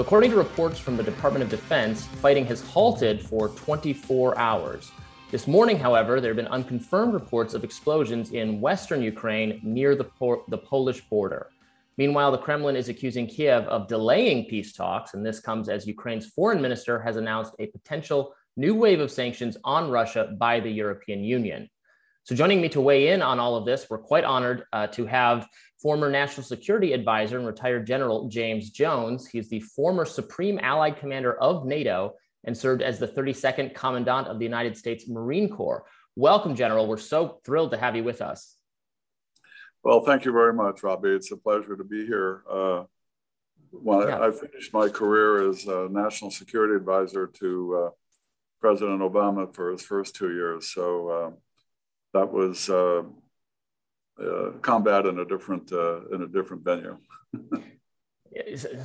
According to reports from the Department of Defense, fighting has halted for 24 hours. This morning, however, there have been unconfirmed reports of explosions in western Ukraine near the, por- the Polish border. Meanwhile, the Kremlin is accusing Kiev of delaying peace talks, and this comes as Ukraine's foreign minister has announced a potential new wave of sanctions on Russia by the European Union. So, joining me to weigh in on all of this, we're quite honored uh, to have former National Security Advisor and retired General James Jones. He's the former Supreme Allied Commander of NATO and served as the 32nd Commandant of the United States Marine Corps. Welcome, General. We're so thrilled to have you with us. Well, thank you very much, Robbie. It's a pleasure to be here. Uh, when yeah. I finished my career as a national security advisor to uh, President Obama for his first two years. So uh, that was uh, uh, combat in a different uh, in a different venue.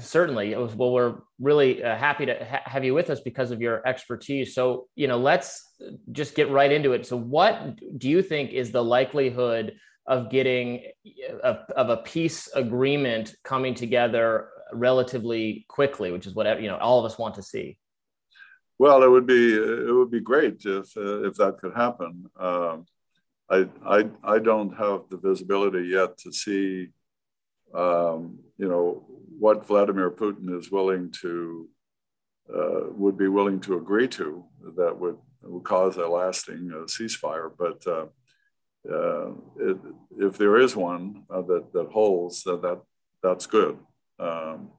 Certainly. Well, we're really uh, happy to ha- have you with us because of your expertise. So, you know, let's just get right into it. So, what do you think is the likelihood of getting a, of a peace agreement coming together relatively quickly, which is what you know all of us want to see? Well, it would be it would be great if uh, if that could happen. Um, I, I, I don't have the visibility yet to see, um, you know, what Vladimir Putin is willing to, uh, would be willing to agree to that would, would cause a lasting uh, ceasefire. But uh, uh it, if there is one uh, that, that holds, that, that that's good. Um,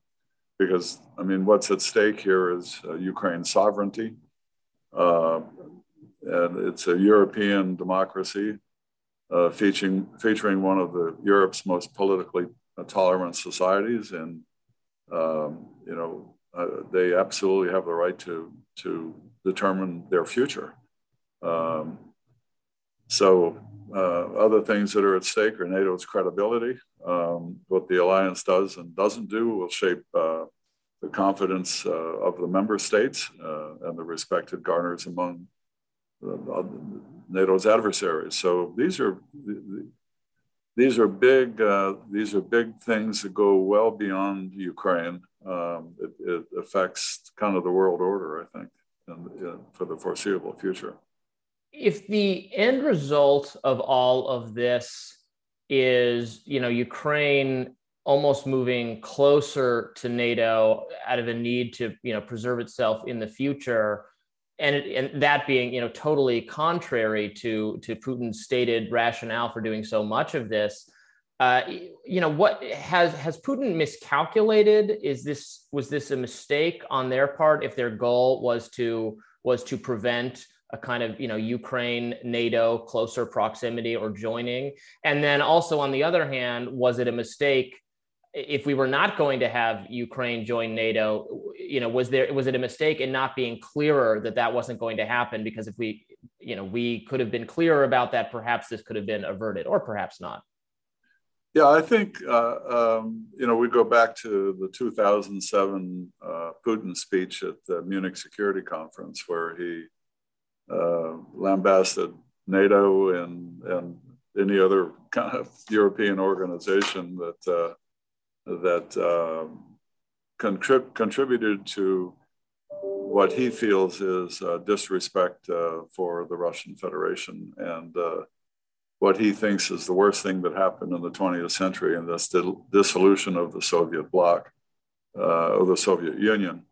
because, I mean, what's at stake here is uh, Ukraine's sovereignty and it's a European democracy uh, featuring featuring one of the Europe's most politically tolerant societies, and um, you know uh, they absolutely have the right to to determine their future. Um, so uh, other things that are at stake are NATO's credibility. Um, what the alliance does and doesn't do will shape uh, the confidence uh, of the member states uh, and the respect it garners among NATO's adversaries. So these are these are big uh, these are big things that go well beyond Ukraine. Um, it, it, affects kind of the world order, I think, and, uh, for the foreseeable future. If the end result of all of this is, you know, Ukraine almost moving closer to NATO out of a need to, you know, preserve itself in the future and, it, and that being you know totally contrary to to Putin's stated rationale for doing so much of this. Uh, you know what has has Putin miscalculated? Is this was this a mistake on their part? If their goal was to was to prevent a kind of you know Ukraine NATO closer proximity or joining, and then also on the other hand, was it a mistake if we were not going to have Ukraine join NATO, you know, was there was it a mistake in not being clearer that that wasn't going to happen? Because if we, you know, we could have been clearer about that, perhaps this could have been averted, or perhaps not. Yeah, I think uh, um, you know we go back to the 2007 uh, Putin speech at the Munich Security Conference, where he uh, lambasted NATO and and any other kind of European organization that uh, that um, contrib- contributed to what he feels is uh, disrespect uh, for the Russian Federation and uh, what he thinks is the worst thing that happened in the 20th century, and that's the dissolution of the Soviet bloc, uh, of the Soviet Union.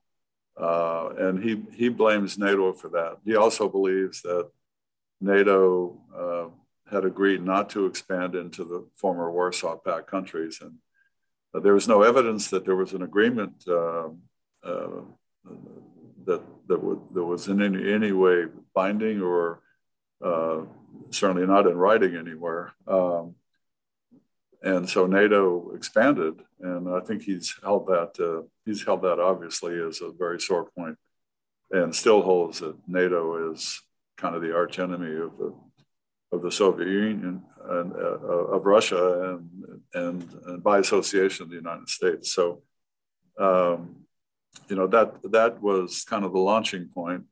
Uh, and he, he blames NATO for that. He also believes that NATO uh, had agreed not to expand into the former Warsaw Pact countries and there was no evidence that there was an agreement uh, uh, that that, would, that was in any, any way binding or uh, certainly not in writing anywhere. Um, and so NATO expanded, and I think he's held that uh, he's held that obviously as a very sore point, and still holds that NATO is kind of the arch enemy of the of the Soviet Union and uh, of Russia and, and, and by association the United States. So, um, you know that that was kind of the launching point.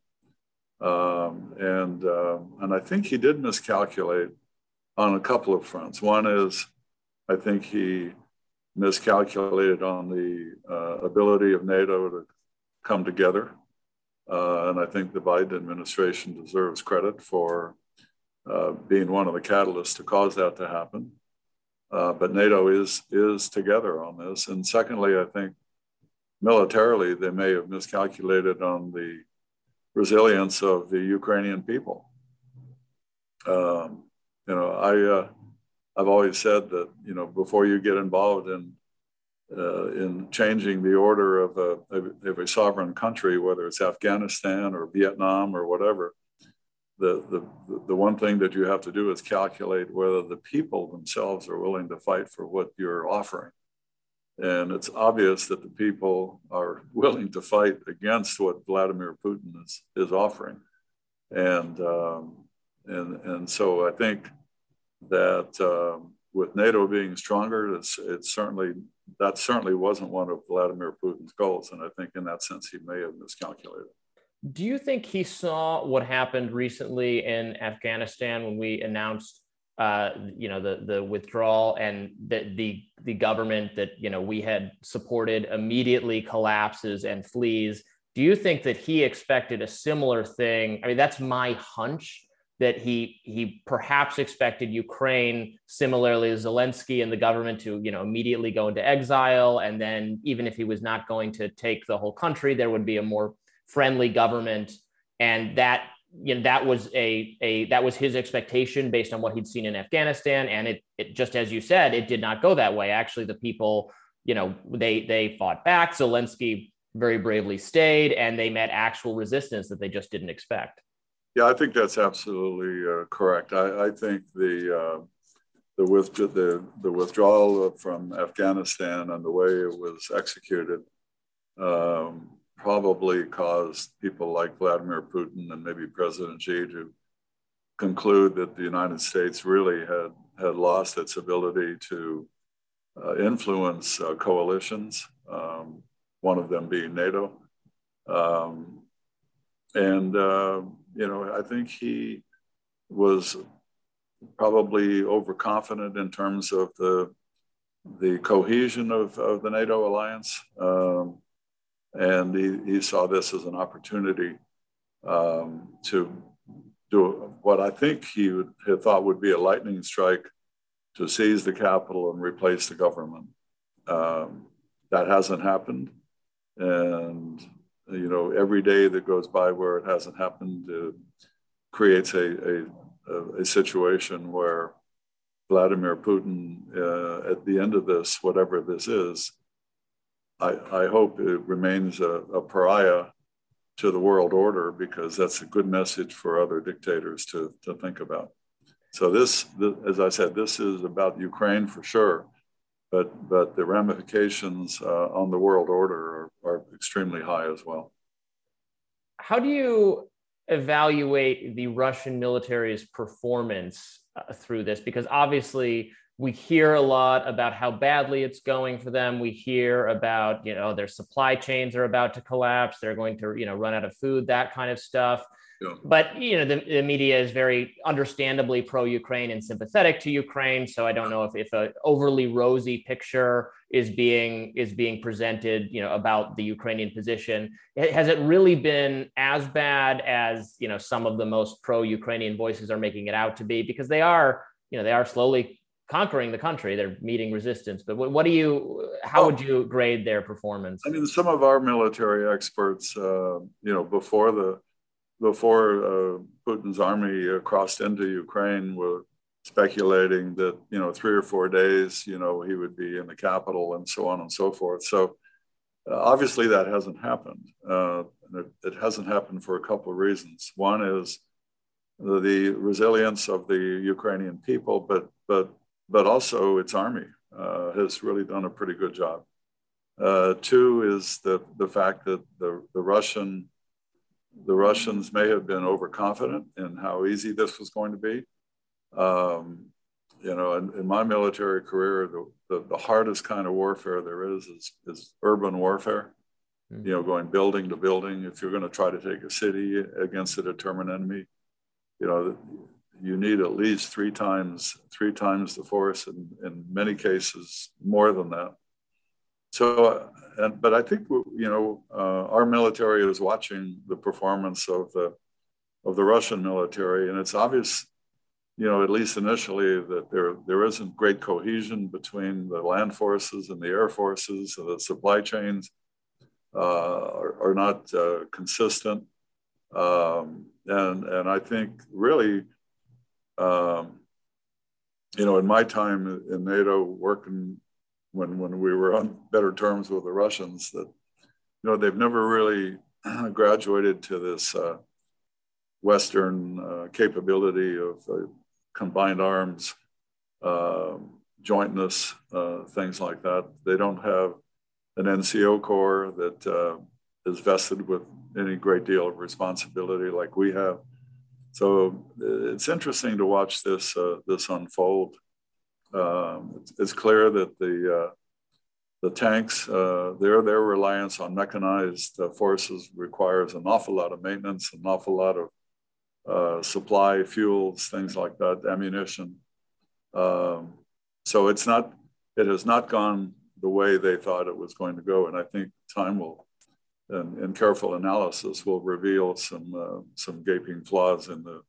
Um, and uh, and I think he did miscalculate on a couple of fronts. One is, I think he miscalculated on the uh, ability of NATO to come together. Uh, and I think the Biden administration deserves credit for uh, being one of the catalysts to cause that to happen. Uh, but NATO is is together on this. And secondly, I think militarily they may have miscalculated on the resilience of the Ukrainian people. Um, you know, I uh, I've always said that you know before you get involved in uh, in changing the order of a, of a sovereign country, whether it's Afghanistan or Vietnam or whatever, the, the, the one thing that you have to do is calculate whether the people themselves are willing to fight for what you're offering. And it's obvious that the people are willing to fight against what Vladimir Putin is, is offering. And, um, and, and so I think that um, with NATO being stronger, it's, it's certainly that certainly wasn't one of Vladimir Putin's goals. And I think in that sense, he may have miscalculated. Do you think he saw what happened recently in Afghanistan when we announced, uh, you know, the the withdrawal and that the the government that you know we had supported immediately collapses and flees? Do you think that he expected a similar thing? I mean, that's my hunch that he he perhaps expected Ukraine, similarly Zelensky and the government, to you know immediately go into exile, and then even if he was not going to take the whole country, there would be a more friendly government, and that you know that was a a that was his expectation based on what he'd seen in Afghanistan, and it it just as you said, it did not go that way. Actually, the people you know they they fought back. Zelensky very bravely stayed, and they met actual resistance that they just didn't expect. Yeah, I think that's absolutely uh, correct. I, I, think the uh, the, with, the the withdrawal from Afghanistan and the way it was executed um, probably caused people like Vladimir Putin and maybe President Xi to conclude that the United States really had had lost its ability to uh, influence uh, coalitions. Um, one of them being NATO. Um, and uh, you know, I think he was probably overconfident in terms of the the cohesion of, of the NATO alliance, um, and he, he saw this as an opportunity um, to do what I think he would, had thought would be a lightning strike to seize the capital and replace the government. Um, that hasn't happened, and you know, every day that goes by where it hasn't happened uh, creates a, a, a, situation where Vladimir Putin, uh, at the end of this, whatever this is, I, I hope it remains a, a, pariah to the world order because that's a good message for other dictators to, to think about. So this, this, as I said, this is about Ukraine for sure, but but the ramifications uh, on the world order are, are extremely high as well. How do you evaluate the Russian military's performance uh, through this? Because obviously we hear a lot about how badly it's going for them. We hear about you know their supply chains are about to collapse. They're going to you know run out of food, that kind of stuff. But you know, the, the, media is very understandably pro-Ukraine and sympathetic to Ukraine. So I don't know if, if an overly rosy picture is being is being presented, you know, about the Ukrainian position. Has it really been as bad as you know some of the most pro-Ukrainian voices are making it out to be? Because they are, you know, they are slowly conquering the country. They're meeting resistance. But what, what do you? How would you grade their performance? I mean, some of our military experts, uh, you know, before the before uh, Putin's army crossed into Ukraine were speculating that you know three or four days you know he would be in the capital and so on and so forth. So uh, obviously that hasn't happened. Uh, it, it, hasn't happened for a couple of reasons. One is the, the, resilience of the Ukrainian people, but but but also its army uh, has really done a pretty good job. Uh, two is the the fact that the the Russian the Russians may have been overconfident in how easy this was going to be. Um, you know, in, in, my military career, the, the, the, hardest kind of warfare there is is, is urban warfare. Mm-hmm. You know, going building to building. If you're going to try to take a city against a determined enemy, you know, you need at least three times three times the force, and in many cases more than that. so, and, but I think you know uh, our military is watching the performance of the of the Russian military, and it's obvious, you know, at least initially, that there there isn't great cohesion between the land forces and the air forces. So the supply chains uh, are, are, not uh, consistent, um, and and I think really. Um, you know, in my time in NATO, working when when we were on better terms with the Russians, that you know they've never really graduated to this uh, Western uh, capability of uh, combined arms, um, jointness, uh, things like that. They don't have an NCO corps that uh, is vested with any great deal of responsibility like we have. So it's interesting to watch this uh, this unfold. Um, it's, clear that the uh, the tanks, uh, their their reliance on mechanized uh, forces requires an awful lot of maintenance, an awful lot of uh, supply, fuels, things like that, ammunition. Um, so it's not, it has not gone the way they thought it was going to go, and I think time will and, and careful analysis will reveal some uh, some gaping flaws in the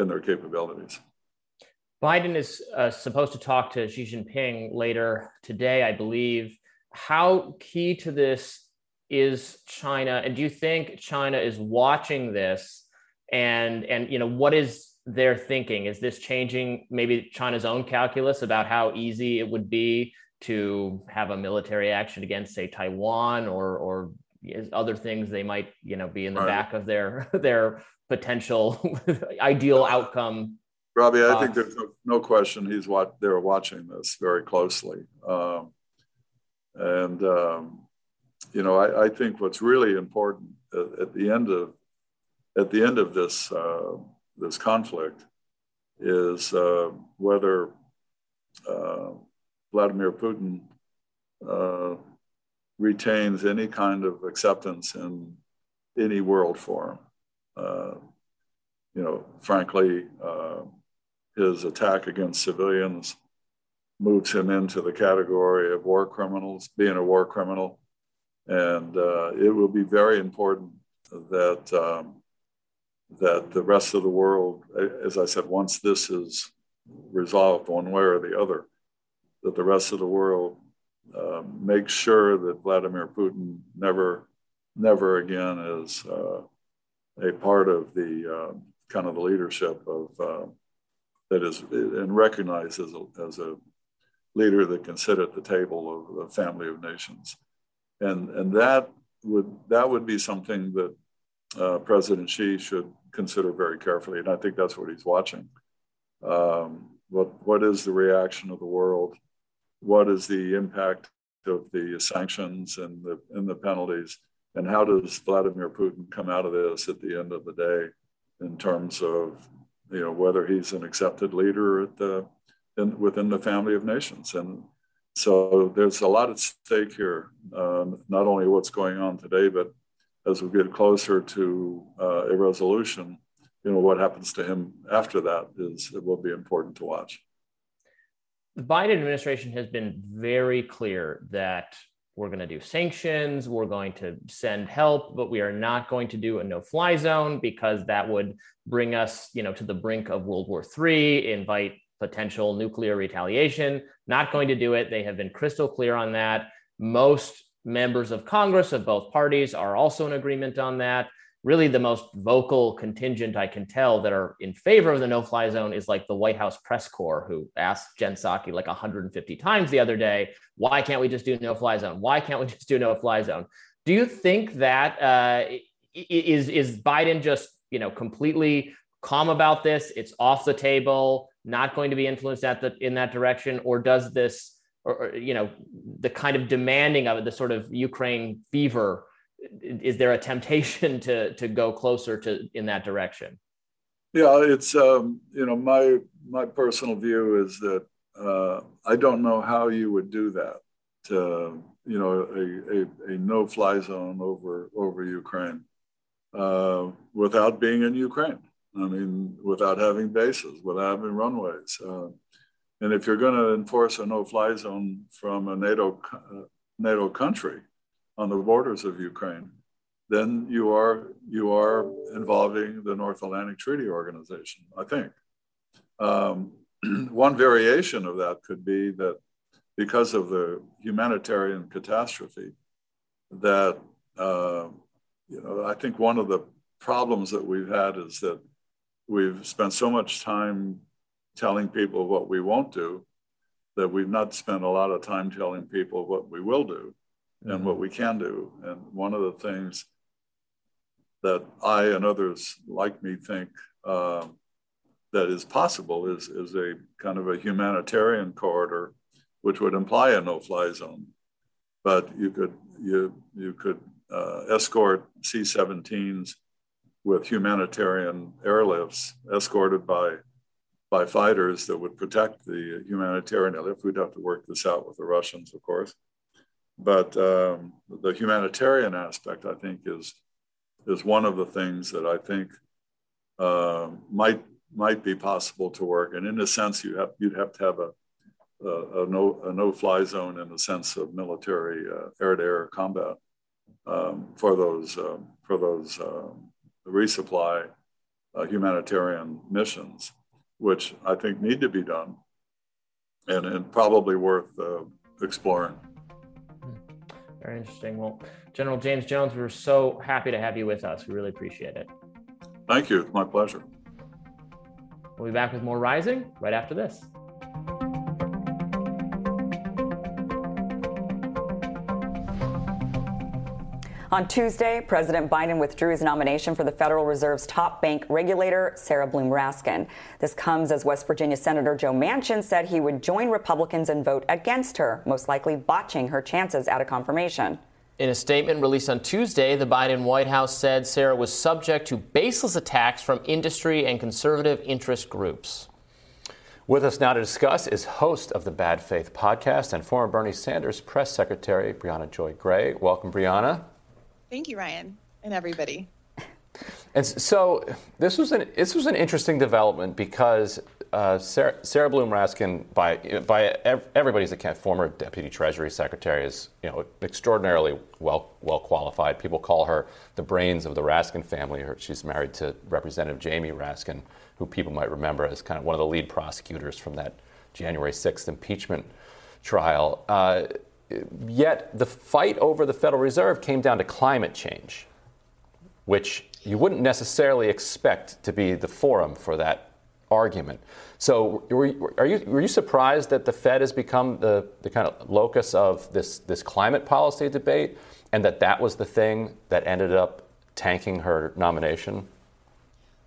in their capabilities. Biden is uh, supposed to talk to Xi Jinping later today, I believe. How key to this is China, and do you think China is watching this? And and you know what is their thinking? Is this changing maybe China's own calculus about how easy it would be to have a military action against, say, Taiwan or or other things they might you know be in the right. back of their their potential ideal outcome robbie i think there's no, no, question he's what they're watching this very closely um, and um, you know I, I, think what's really important at, at, the end of at the end of this uh, this conflict is uh, whether uh, Vladimir Putin uh, retains any kind of acceptance in any world form. Uh, you know, frankly, uh, his attack against civilians moves him into the category of war criminals, being a war criminal. And uh, it will be very important that um, that the rest of the world, as I said, once this is resolved one way or the other, that the rest of the world uh, make sure that Vladimir Putin never, never again is uh, a part of the uh, kind of the leadership of uh, that is and recognized as a, as a leader that can sit at the table of the family of nations, and and that would that would be something that uh, President Xi should consider very carefully, and I think that's what he's watching. Um, what what is the reaction of the world? What is the impact of the sanctions and the and the penalties, and how does Vladimir Putin come out of this at the end of the day, in terms of you know whether he's an accepted leader at the in, within the family of nations, and so there's a lot at stake here. Um, not only what's going on today, but as we get closer to uh, a resolution, you know what happens to him after that is it will be important to watch the Biden administration has been very clear that we're going to do sanctions, we're going to send help, but we are not going to do a no-fly zone because that would bring us, you know, to the brink of World War III, invite potential nuclear retaliation. Not going to do it. They have been crystal clear on that. Most members of Congress of both parties are also in agreement on that really the most vocal contingent I can tell that are in favor of the no fly zone is like the White House press corps, who asked Jen Psaki like 150 times the other day, why can't we just do no fly zone? Why can't we just do no fly zone? Do you think that uh, is is Biden just you know completely calm about this? It's off the table, not going to be influenced at the in that direction, or does this, or, or you know, the kind of demanding of it, the sort of Ukraine fever is there a temptation to to go closer to in that direction? Yeah, it's um, you know my my personal view is that uh, I don't know how you would do that. To, you know, a, a, a no fly zone over over Ukraine uh, without being in Ukraine. I mean, without having bases, without having runways. Uh, and if you're going to enforce a no fly zone from a NATO NATO country on the borders of Ukraine, then you are you are involving the North Atlantic Treaty Organization. I think um, one variation of that could be that because of the humanitarian catastrophe, that uh, you know I think one of the problems that we've had is that we've spent so much time telling people what we won't do that we've not spent a lot of time telling people what we will do and what we can do. And one of the things that I and others like me think uh, that is possible is, is a kind of a humanitarian corridor, which would imply a no-fly zone. But you could you you could uh, escort C-17s with humanitarian airlifts, escorted by by fighters that would protect the humanitarian airlift. We'd have to work this out with the Russians, of course. But um, the humanitarian aspect, I think, is is one of the things that I think uh, might might be possible to work. And in a sense, you have you'd have to have a a, a no a no fly zone in the sense of military air to air combat um, for those um, for those um, resupply uh, humanitarian missions, which I think need to be done, and, and probably worth uh, exploring. Very interesting. Well, General James Jones, we're so happy to have you with us. We really appreciate it. Thank you. My pleasure. We'll be back with more Rising right after this. On Tuesday, President Biden withdrew his nomination for the Federal Reserve's top bank regulator, Sarah Bloom Raskin. This comes as West Virginia Senator Joe Manchin said he would join Republicans and vote against her, most likely botching her chances at a confirmation. In a statement released on Tuesday, the Biden White House said Sarah was subject to baseless attacks from industry and conservative interest groups. With us now to discuss is host of the Bad Faith podcast and former Bernie Sanders press secretary, Briahna Joy Gray. Welcome, Briahna. Thank you, Ryan, and everybody. And so this was an this was an interesting development because uh, Sarah, Sarah, Bloom Raskin, by by everybody's account, former Deputy Treasury Secretary, is you know extraordinarily well well qualified. People call her the brains of the Raskin family. She's married to Representative Jamie Raskin, who people might remember as kind of one of the lead prosecutors from that January 6th impeachment trial. Uh, yet the fight over the Federal Reserve came down to climate change, which you wouldn't necessarily expect to be the forum for that argument. So, were you, are you, were you surprised that the Fed has become the, the kind of locus of this, this climate policy debate and that that was the thing that ended up tanking her nomination?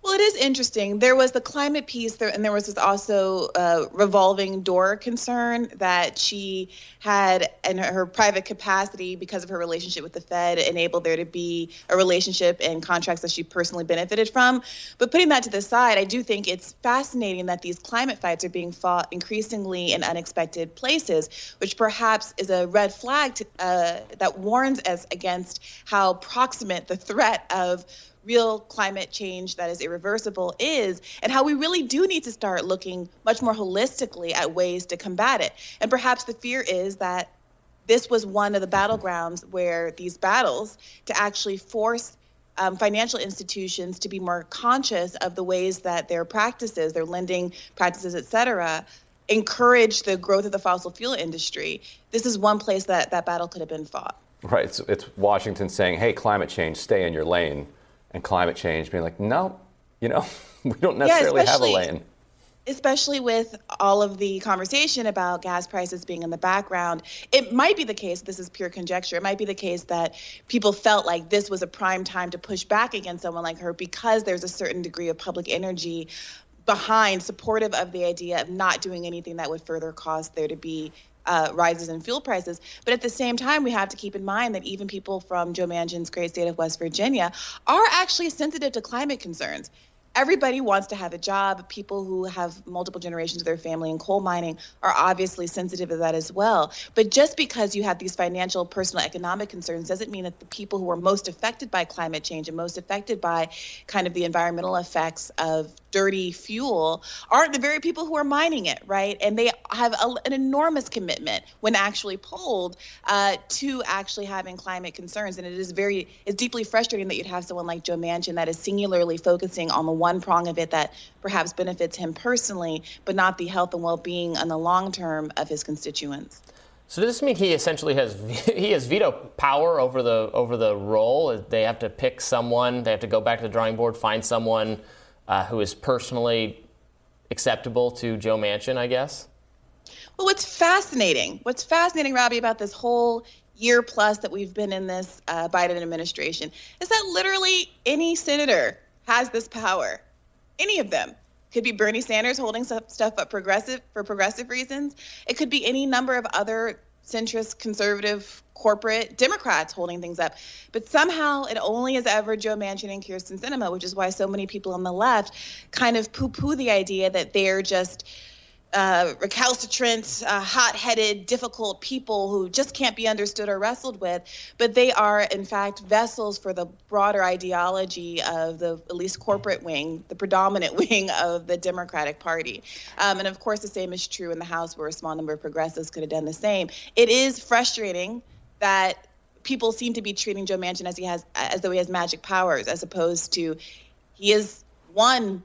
Well, it is interesting. There was the climate piece, there, and there was this also a revolving door concern that she had in her private capacity because of her relationship with the Fed enabled there to be a relationship and contracts that she personally benefited from. But putting that to the side, I do think it's fascinating that these climate fights are being fought increasingly in unexpected places, which perhaps is a red flag to, uh, that warns us against how proximate the threat of real climate change that is irreversible is, and how we really do need to start looking much more holistically at ways to combat it. And perhaps the fear is that this was one of the battlegrounds where these battles to actually force um, financial institutions to be more conscious of the ways that their practices, their lending practices, et cetera, encourage the growth of the fossil fuel industry. This is one place that that battle could have been fought. Right. It's, it's Washington saying, hey, climate change, stay in your lane and climate change being like, no, you know, we don't necessarily yeah, have a lane. Especially with all of the conversation about gas prices being in the background, it might be the case, this is pure conjecture, it might be the case that people felt like this was a prime time to push back against someone like her because there's a certain degree of public energy behind supportive of the idea of not doing anything that would further cause there to be uh, rises in fuel prices. But at the same time, we have to keep in mind that even people from Joe Manchin's great state of West Virginia are actually sensitive to climate concerns. Everybody wants to have a job. People who have multiple generations of their family in coal mining are obviously sensitive to that as well. But just because you have these financial, personal, economic concerns doesn't mean that the people who are most affected by climate change and most affected by kind of the environmental effects of dirty fuel aren't the very people who are mining it, right? And they have a, an enormous commitment when actually polled uh, to actually having climate concerns. And it is very, it's deeply frustrating that you'd have someone like Joe Manchin that is singularly focusing on the one prong of it that perhaps benefits him personally, but not the health and well-being on the long term of his constituents. So does this mean he essentially has he has veto power over the over the role? They have to pick someone. They have to go back to the drawing board, find someone uh, who is personally acceptable to Joe Manchin, I guess? Well, what's fascinating, what's fascinating, Robbie, about this whole year plus that we've been in this uh, Biden administration is that literally any senator has this power. Any of them. Could be Bernie Sanders holding stuff up progressive for progressive reasons. It could be any number of other centrist, conservative, corporate Democrats holding things up. But somehow it only is ever Joe Manchin and Kyrsten Sinema, which is why so many people on the left kind of poo poo the idea that they're just uh, recalcitrant, uh, hot headed, difficult people who just can't be understood or wrestled with, but they are, in fact, vessels for the broader ideology of the at least corporate wing, the predominant wing of the Democratic Party. Um, and of course, the same is true in the House, where a small number of progressives could have done the same. It is frustrating that people seem to be treating Joe Manchin as he has as though he has magic powers, as opposed to he is one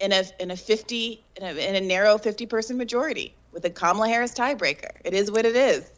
in a in a 50 in a, in a narrow 50 person majority with a Kamala Harris tiebreaker. It is what it is.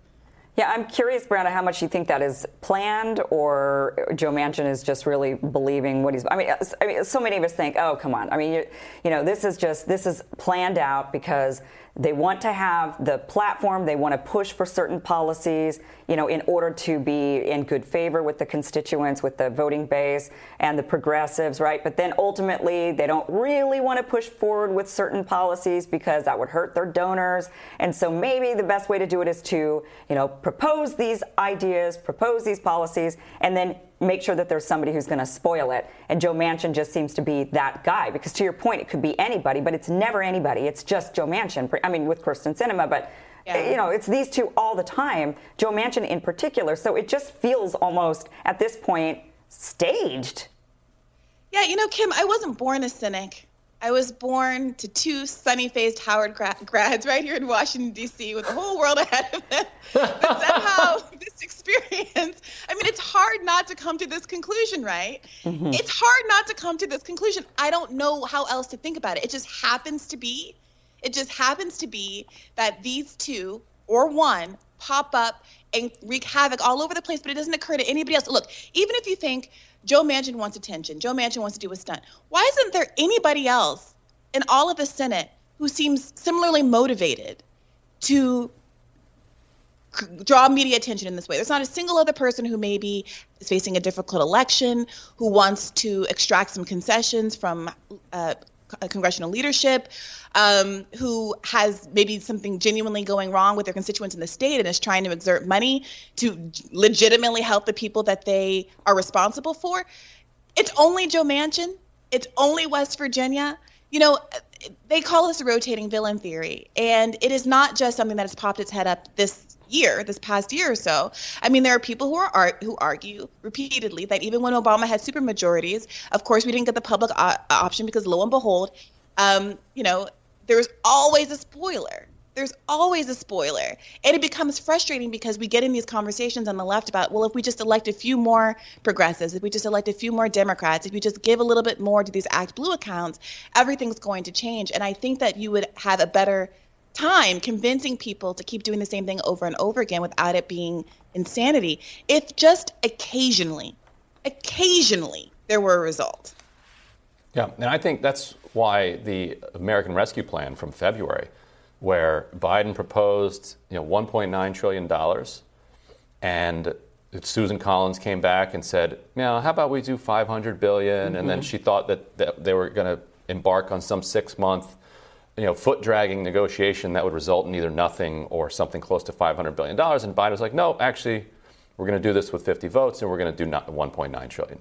Yeah, I'm curious, Briahna, how much you think that is planned, or Joe Manchin is just really believing what he's. I mean, I mean, so many of us think, oh, come on. I mean, you, you know, this is just this is planned out because they want to have the platform, they want to push for certain policies, you know, in order to be in good favor with the constituents, with the voting base and the progressives, right? But then ultimately, they don't really want to push forward with certain policies because that would hurt their donors. And so maybe the best way to do it is to, you know, propose these ideas, propose these policies, and then make sure that there's somebody who's going to spoil it. And Joe Manchin just seems to be that guy because, to your point, it could be anybody, but it's never anybody. It's just Joe Manchin. I mean, with Kyrsten Sinema, but. Yeah. You know, it's these two all the time, Joe Manchin in particular. So it just feels almost at this point staged. Yeah, you know, Kim, I wasn't born a cynic. I was born to two sunny-faced Howard grads right here in Washington D.C. with the whole world ahead of them. But somehow, this experience. I mean, it's hard not to come to this conclusion, right? Mm-hmm. It's hard not to come to this conclusion. I don't know how else to think about it. It just happens to be. It just happens to be that these two or one pop up and wreak havoc all over the place, but it doesn't occur to anybody else. Look, even if you think Joe Manchin wants attention. Joe Manchin wants to do a stunt. Why isn't there anybody else in all of the Senate who seems similarly motivated to draw media attention in this way? There's not a single other person who maybe is facing a difficult election, who wants to extract some concessions from uh, congressional leadership, um, who has maybe something genuinely going wrong with their constituents in the state and is trying to exert money to legitimately help the people that they are responsible for. It's only Joe Manchin. It's only West Virginia. You know, they call this a rotating villain theory, and it is not just something that has popped its head up this year, this past year or so. I mean, there are people who are who argue repeatedly that even when Obama had supermajorities, of course, we didn't get the public o- option because lo and behold, um, you know, there's always a spoiler. There's always a spoiler. And it becomes frustrating because we get in these conversations on the left about, well, if we just elect a few more progressives, if we just elect a few more Democrats, if we just give a little bit more to these Act Blue accounts, everything's going to change. And I think that you would have a better time convincing people to keep doing the same thing over and over again without it being insanity if just occasionally occasionally there were a result yeah and i think that's why the american rescue plan from february where biden proposed you know 1.9 trillion dollars and Susan Collins came back and said, "Now, how about we do 500 billion?" Mm-hmm. And then mm-hmm. she thought that, that they were going to embark on some six-month you know, foot dragging negotiation that would result in either nothing or something close to $500 billion. And Biden was like, no, actually, we're going to do this with 50 votes and we're going to do $1.9 trillion.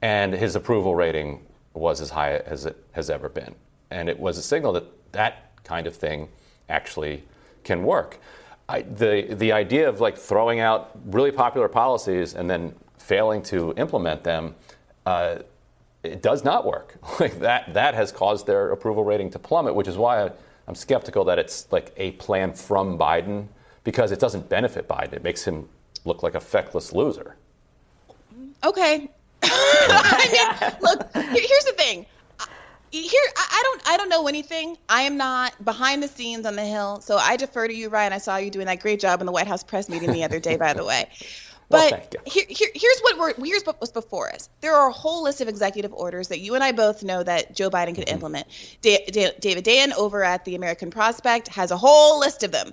And his approval rating was as high as it has ever been. And it was a signal that that kind of thing actually can work. I, the, the idea of like throwing out really popular policies and then failing to implement them, uh, it does not work. Like that, that has caused their approval rating to plummet, which is why I, I'm skeptical that it's like a plan from Biden because it doesn't benefit Biden. It makes him look like a feckless loser. Okay. I mean, look, here's the thing. Here, I don't, I don't know anything. I am not behind the scenes on the Hill, so I defer to you, Ryan. I saw you doing that great job in the White House press meeting the other day, by the way. But well, here, here, here's what we're here's what was before us. There are a whole list of executive orders that you and I both know that Joe Biden could mm-hmm. implement. Da- da- David Dayen over at the American Prospect has a whole list of them.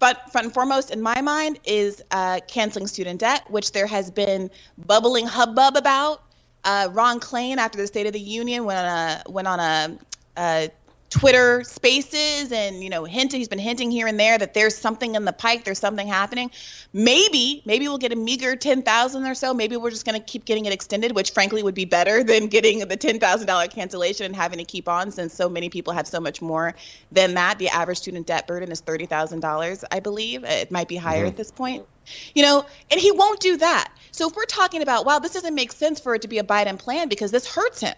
But front and foremost in my mind is uh, canceling student debt, which there has been bubbling hubbub about. Uh, Ron Klain, after the State of the Union, went on a went on a, a Twitter spaces and, you know, hinted, he's been hinting here and there that there's something in the pike, there's something happening. Maybe, maybe we'll get a meager 10,000 or so. Maybe we're just going to keep getting it extended, which frankly would be better than getting the $10,000 cancellation and having to keep on since so many people have so much more than that. The average student debt burden is $30,000, I believe. It might be higher mm-hmm. at this point. You know, and he won't do that. So if we're talking about, wow, this doesn't make sense for it to be a Biden plan because this hurts him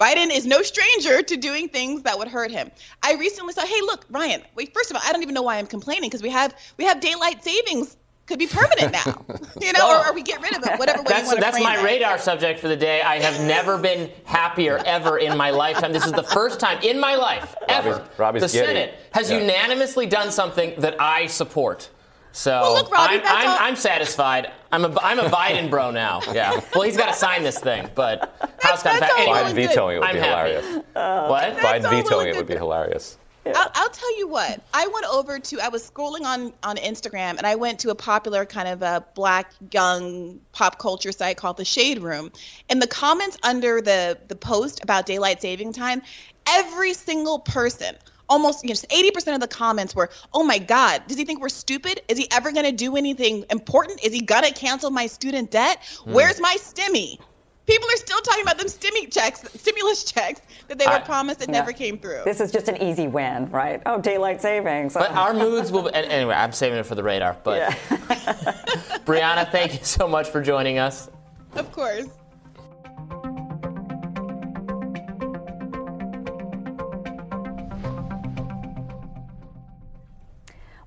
Biden is no stranger to doing things that would hurt him. I recently saw, hey, look, Ryan. Wait, first of all, I don't even know why I'm complaining because we have we have daylight savings could be permanent now, you know, or, or, we get rid of it, whatever way that's, you want to That's my it. radar subject for the day. I have never been happier ever in my lifetime. This is the first time in my life ever Robbie's, Robbie's the giddy. Senate has yeah. unanimously done something that I support. So well, look, Robbie, I'm, I'm, I'm, satisfied. I'm a, I'm a Biden bro now. Yeah. Well, he's got to sign this thing, but House got back. Biden vetoing it would I'm be happy. hilarious. Uh, what? Biden vetoing it would be hilarious. I'll, I'll, tell you what. I went over to. I was scrolling on on Instagram, and I went to a popular kind of a black young pop culture site called the Shade Room. And the comments under the the post about daylight saving time, every single person almost you know, 80% of the comments were, oh my God, does he think we're stupid? Is he ever going to do anything important? Is he going to cancel my student debt? Hmm. Where's my stimmy? People are still talking about them stimmy checks, stimulus checks that they were I, promised that yeah. never came through. This is just an easy win, right? Oh, daylight savings. But our moods will. Be, anyway, I'm saving it for the radar. But yeah. Briahna, thank you so much for joining us. Of course.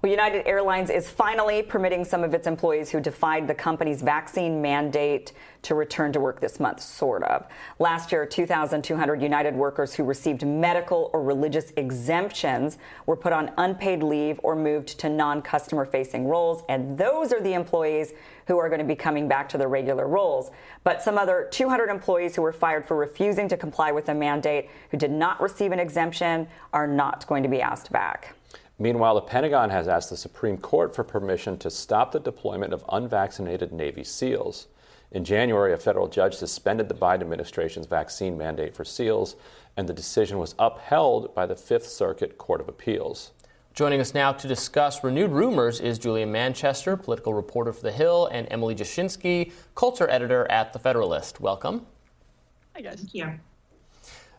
Well, United Airlines is finally permitting some of its employees who defied the company's vaccine mandate to return to work this month, sort of. Last year, 2,200 United workers who received medical or religious exemptions were put on unpaid leave or moved to non customer facing roles, and those are the employees who are going to be coming back to their regular roles. But some other 200 employees who were fired for refusing to comply with the mandate, who did not receive an exemption, are not going to be asked back. Meanwhile, the Pentagon has asked the Supreme Court for permission to stop the deployment of unvaccinated Navy SEALs. In January, a federal judge suspended the Biden administration's vaccine mandate for SEALs, and the decision was upheld by the Fifth Circuit Court of Appeals. Joining us now to discuss renewed rumors is Julia Manchester, political reporter for The Hill, and Emily Jashinsky, culture editor at The Federalist. Welcome. Hi, guys. Thank you.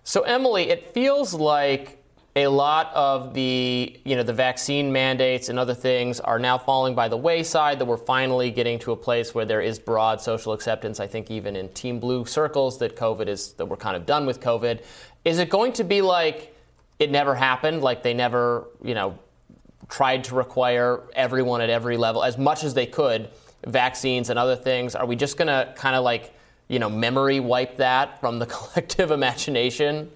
So, Emily, it feels like a lot of the you know the vaccine mandates and other things are now falling by the wayside that we're finally getting to a place where there is broad social acceptance i think even in team blue circles that covid is that we're kind of done with covid. Is it going to be like it never happened? Like they never you know tried to require everyone at every level as much as they could vaccines and other things? Are we just going to kind of like you know memory wipe that from the collective imagination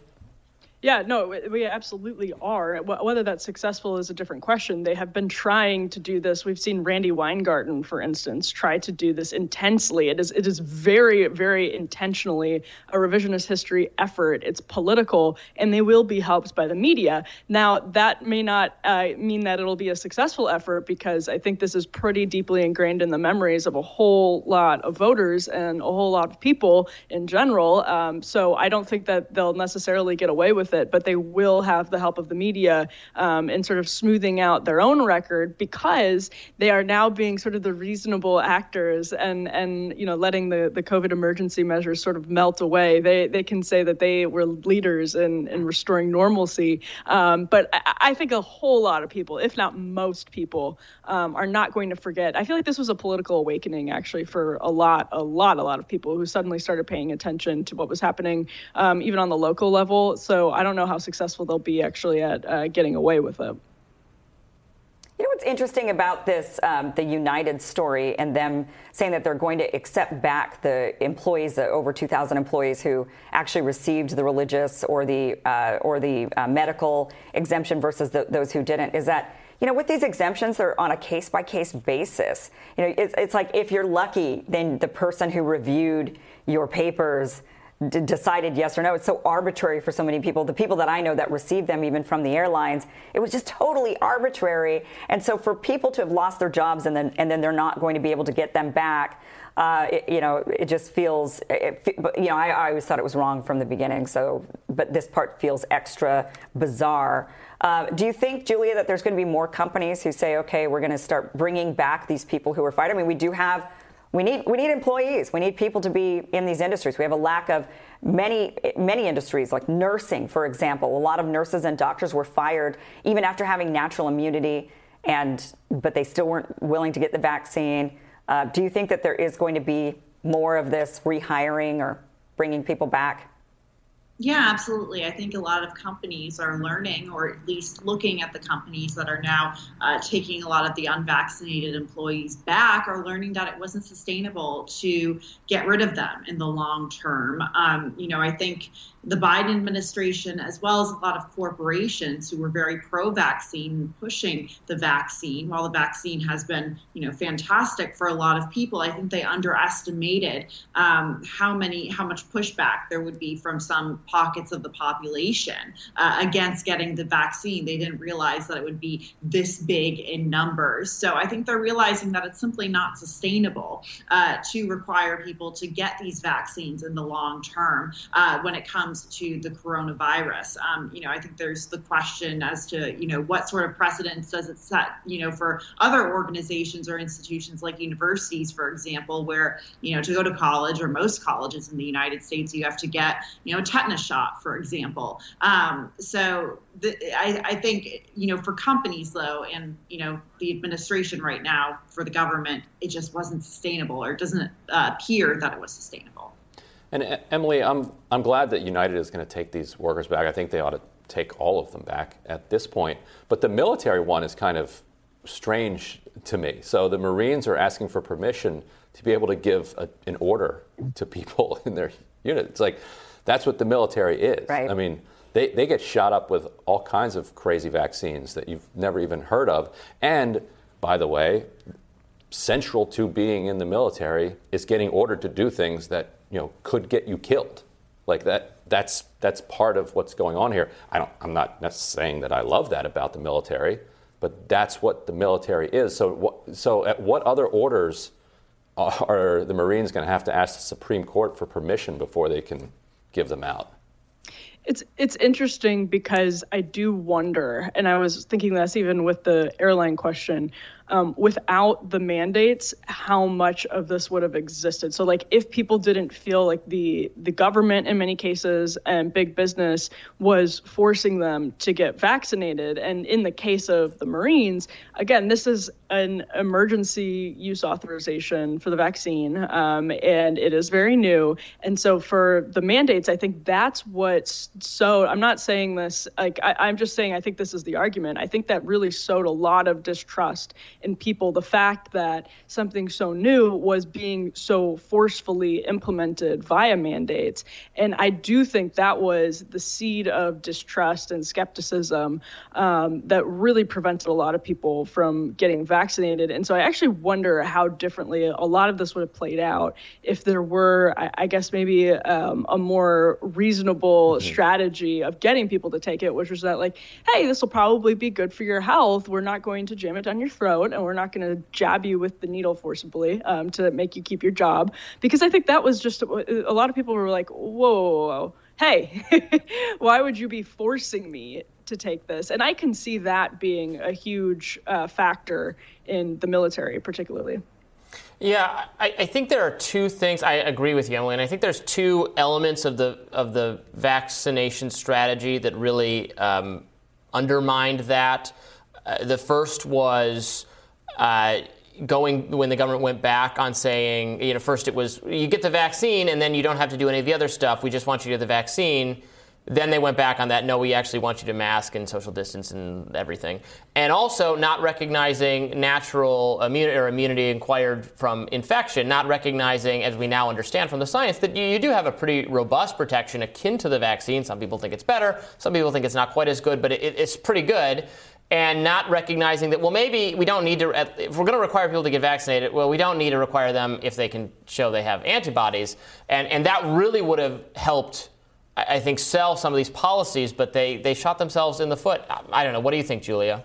yeah, no, we absolutely are. Whether that's successful is a different question. They have been trying to do this. We've seen Randi Weingarten, for instance, try to do this intensely. It is it is very, very intentionally a revisionist history effort. It's political, and they will be helped by the media. Now, that may not uh, mean that it'll be a successful effort because I think this is pretty deeply ingrained in the memories of a whole lot of voters and a whole lot of people in general. Um, so I don't think that they'll necessarily get away with but they will have the help of the media um, in sort of smoothing out their own record because they are now being sort of the reasonable actors and and you know letting the the COVID emergency measures sort of melt away. They they can say that they were leaders in in restoring normalcy, um, but I, I, think a whole lot of people, if not most people, um, are not going to forget. I feel like this was a political awakening actually for a lot, a lot, a lot of people who suddenly started paying attention to what was happening, um, even on the local level. So I don't know how successful they'll be actually at uh, getting away with it. You know what's interesting about this, um, the United story, and them saying that they're going to accept back the employees, the over 2,000 employees who actually received the religious or the uh, or the uh, medical exemption versus the, those who didn't, is that you know, with these exemptions, they're on a case by case basis. You know, it's, it's like if you're lucky, then the person who reviewed your papers d- decided yes or no. It's so arbitrary for so many people. The people that I know that received them, even from the airlines, it was just totally arbitrary. And so for people to have lost their jobs and then and then they're not going to be able to get them back. Uh, it, you know, it just feels, it, you know, I, I, always thought it was wrong from the beginning. So, but this part feels extra bizarre. Uh, do you think, Julia, that there's going to be more companies who say, okay, we're going to start bringing back these people who are fired? I mean, we do have we need we need employees. We need people to be in these industries. We have a lack of many many industries like nursing, for example. A lot of nurses and doctors were fired even after having natural immunity, and but they still weren't willing to get the vaccine. Uh, do you think that there is going to be more of this rehiring or bringing people back? Yeah, absolutely. I think a lot of companies are learning, or at least looking at the companies that are now uh, taking a lot of the unvaccinated employees back, are learning that it wasn't sustainable to get rid of them in the long term. Um, you know, I think the Biden administration, as well as a lot of corporations who were very pro-vaccine, pushing the vaccine. While the vaccine has been, you know, fantastic for a lot of people, I think they underestimated um, how many, how much pushback there would be from some pockets of the population uh, against getting the vaccine. They didn't realize that it would be this big in numbers. So I think they're realizing that it's simply not sustainable uh, to require people to get these vaccines in the long term uh, when it comes comes to the coronavirus. Um, you know, I think there's the question as to, you know, what sort of precedence does it set, you know, for other organizations or institutions like universities, for example, where, you know, to go to college or most colleges in the United States, you have to get, you know, a tetanus shot, for example. Um, so the, I, I think, you know, for companies, though, and, you know, the administration right now for the government, it just wasn't sustainable or doesn't uh, appear that it was sustainable. And Emily, I'm, I'm glad that United is going to take these workers back. I think they ought to take all of them back at this point. But the military one is kind of strange to me. So the Marines are asking for permission to be able to give a, an order to people in their unit. It's like that's what the military is. Right. I mean, they, they get shot up with all kinds of crazy vaccines that you've never even heard of. And by the way, central to being in the military is getting ordered to do things that you know could get you killed. Like that. That's that's part of what's going on here. I don't. I'm not saying that I love that about the military, but that's what the military is. So what, so at what other orders are the Marines going to have to ask the Supreme Court for permission before they can give them out? It's it's interesting because I do wonder, and I was thinking this even with the airline question um, without the mandates, how much of this would have existed. So, like, if people didn't feel like the the government, in many cases, and big business was forcing them to get vaccinated, and in the case of the Marines, again, this is an emergency use authorization for the vaccine, um, and it is very new. And so, for the mandates, I think that's what's so. I'm not saying this like I, I'm just saying I think this is the argument. I think that really sowed a lot of distrust in people the fact that something so new was being so forcefully implemented via mandates. And I do think that was the seed of distrust and skepticism um, that really prevented a lot of people from getting vaccinated. And so I actually wonder how differently a lot of this would have played out if there were, I, I guess, maybe um, a more reasonable mm-hmm. strategy of getting people to take it, which was that, like, hey, this will probably be good for your health. We're not going to jam it down your throat and we're not going to jab you with the needle forcibly um, to make you keep your job. Because I think that was just a, a lot of people were like, whoa, whoa, whoa hey, why would you be forcing me to take this? And I can see that being a huge uh, factor in the military, particularly. Yeah, I, I, think there are two things. I agree with you, Emily, and I think there's two elements of the of the vaccination strategy that really um, undermined that. Uh, the first was. Uh, going when the government went back on saying, you know, first it was you get the vaccine and then you don't have to do any of the other stuff. We just want you to get the vaccine. Then they went back on that. No, we actually want you to mask and social distance and everything. And also not recognizing natural immunity or immunity acquired from infection, not recognizing, as we now understand from the science, that you, you, do have a pretty robust protection akin to the vaccine. Some people think it's better. Some people think it's not quite as good, but it, it's pretty good. And not recognizing that, well, maybe we don't need to, uh, if we're going to require people to get vaccinated, well, we don't need to require them if they can show they have antibodies. And, and that really would have helped I think, sell some of these policies, but they, they shot themselves in the foot. I don't know. What do you think, Julia?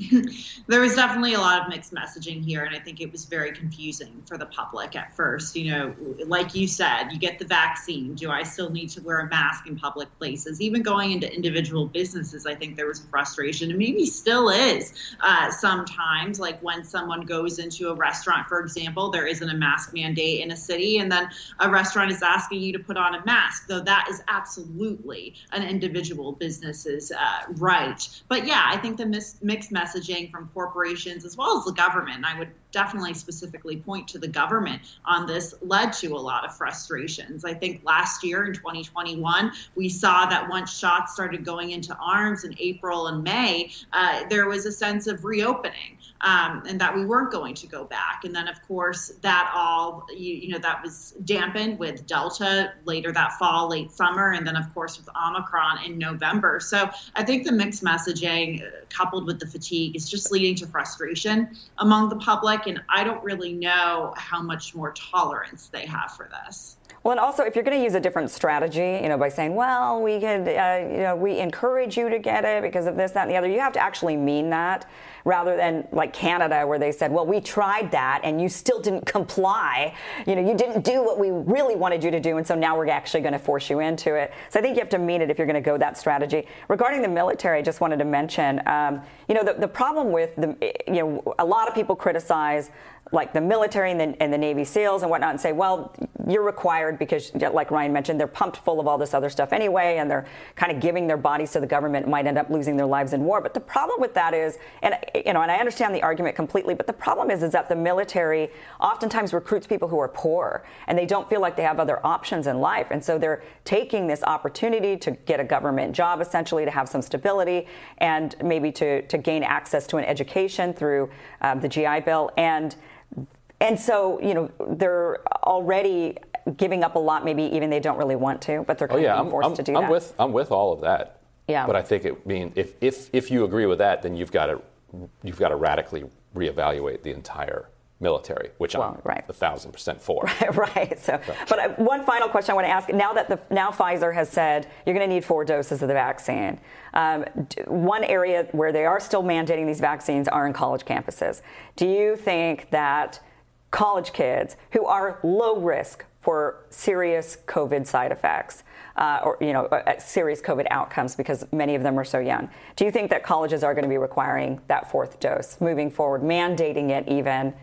there was definitely a lot of mixed messaging here, and I think it was very confusing for the public at first. You know, like you said, you get the vaccine. Do I still need to wear a mask in public places? Even going into individual businesses, I think there was frustration, and maybe still is uh, sometimes. Like when someone goes into a restaurant, for example, there isn't a mask mandate in a city, and then a restaurant is asking you to put on a mask, though that is absolutely an individual business's uh, right. But yeah, I think the mis- mixed messaging messaging from corporations as well as the government. I would definitely specifically point to the government on this led to a lot of frustrations. I think last year in 2021, we saw that once shots started going into arms in April and May, uh, there was a sense of reopening um, and that we weren't going to go back. And then, of course, that all, you, you know, that was dampened with Delta later that fall, late summer, and then, of course, with Omicron in November. So I think the mixed messaging uh, coupled with the fatigue is just leading to frustration among the public. And I don't really know how much more tolerance they have for this. Well, and also, if you're going to use a different strategy, you know, by saying, well, we could, uh, you know, we encourage you to get it because of this, that, and the other, you have to actually mean that rather than like Canada, where they said, well, we tried that and you still didn't comply. You know, you didn't do what we really wanted you to do, and so now we're actually going to force you into it. So I think you have to mean it if you're going to go that strategy. Regarding the military, I just wanted to mention, um, you know, the, the problem with the, you know, a lot of people criticize like the military and the, and the Navy SEALs and whatnot and say, well, you're required because, like Ryan mentioned, they're pumped full of all this other stuff anyway, and they're kind of giving their bodies to the government, might end up losing their lives in war. But the problem with that is, and you know, and I understand the argument completely, but the problem is, is that the military oftentimes recruits people who are poor and they don't feel like they have other options in life, and so they're taking this opportunity to get a government job, essentially, to have some stability and maybe to to gain access to an education through um, the GI Bill and and so, you know, they're already giving up a lot, maybe even they don't really want to, but they're kind oh, yeah, of being forced I'm, to do I'm that. With, I'm with all of that. Yeah. But I think it mean if, if, if you agree with that, then you've got to you've got to radically reevaluate the entire military, which well, I'm right. a thousand percent for. Right, right. So, so. but one final question I want to ask: Now that the now Pfizer has said you're going to need four doses of the vaccine, um, one area where they are still mandating these vaccines are in college campuses. Do you think that college kids who are low risk for serious COVID side effects uh, or you know uh, serious COVID outcomes because many of them are so young. Do you think that colleges are going to be requiring that fourth dose moving forward, mandating it even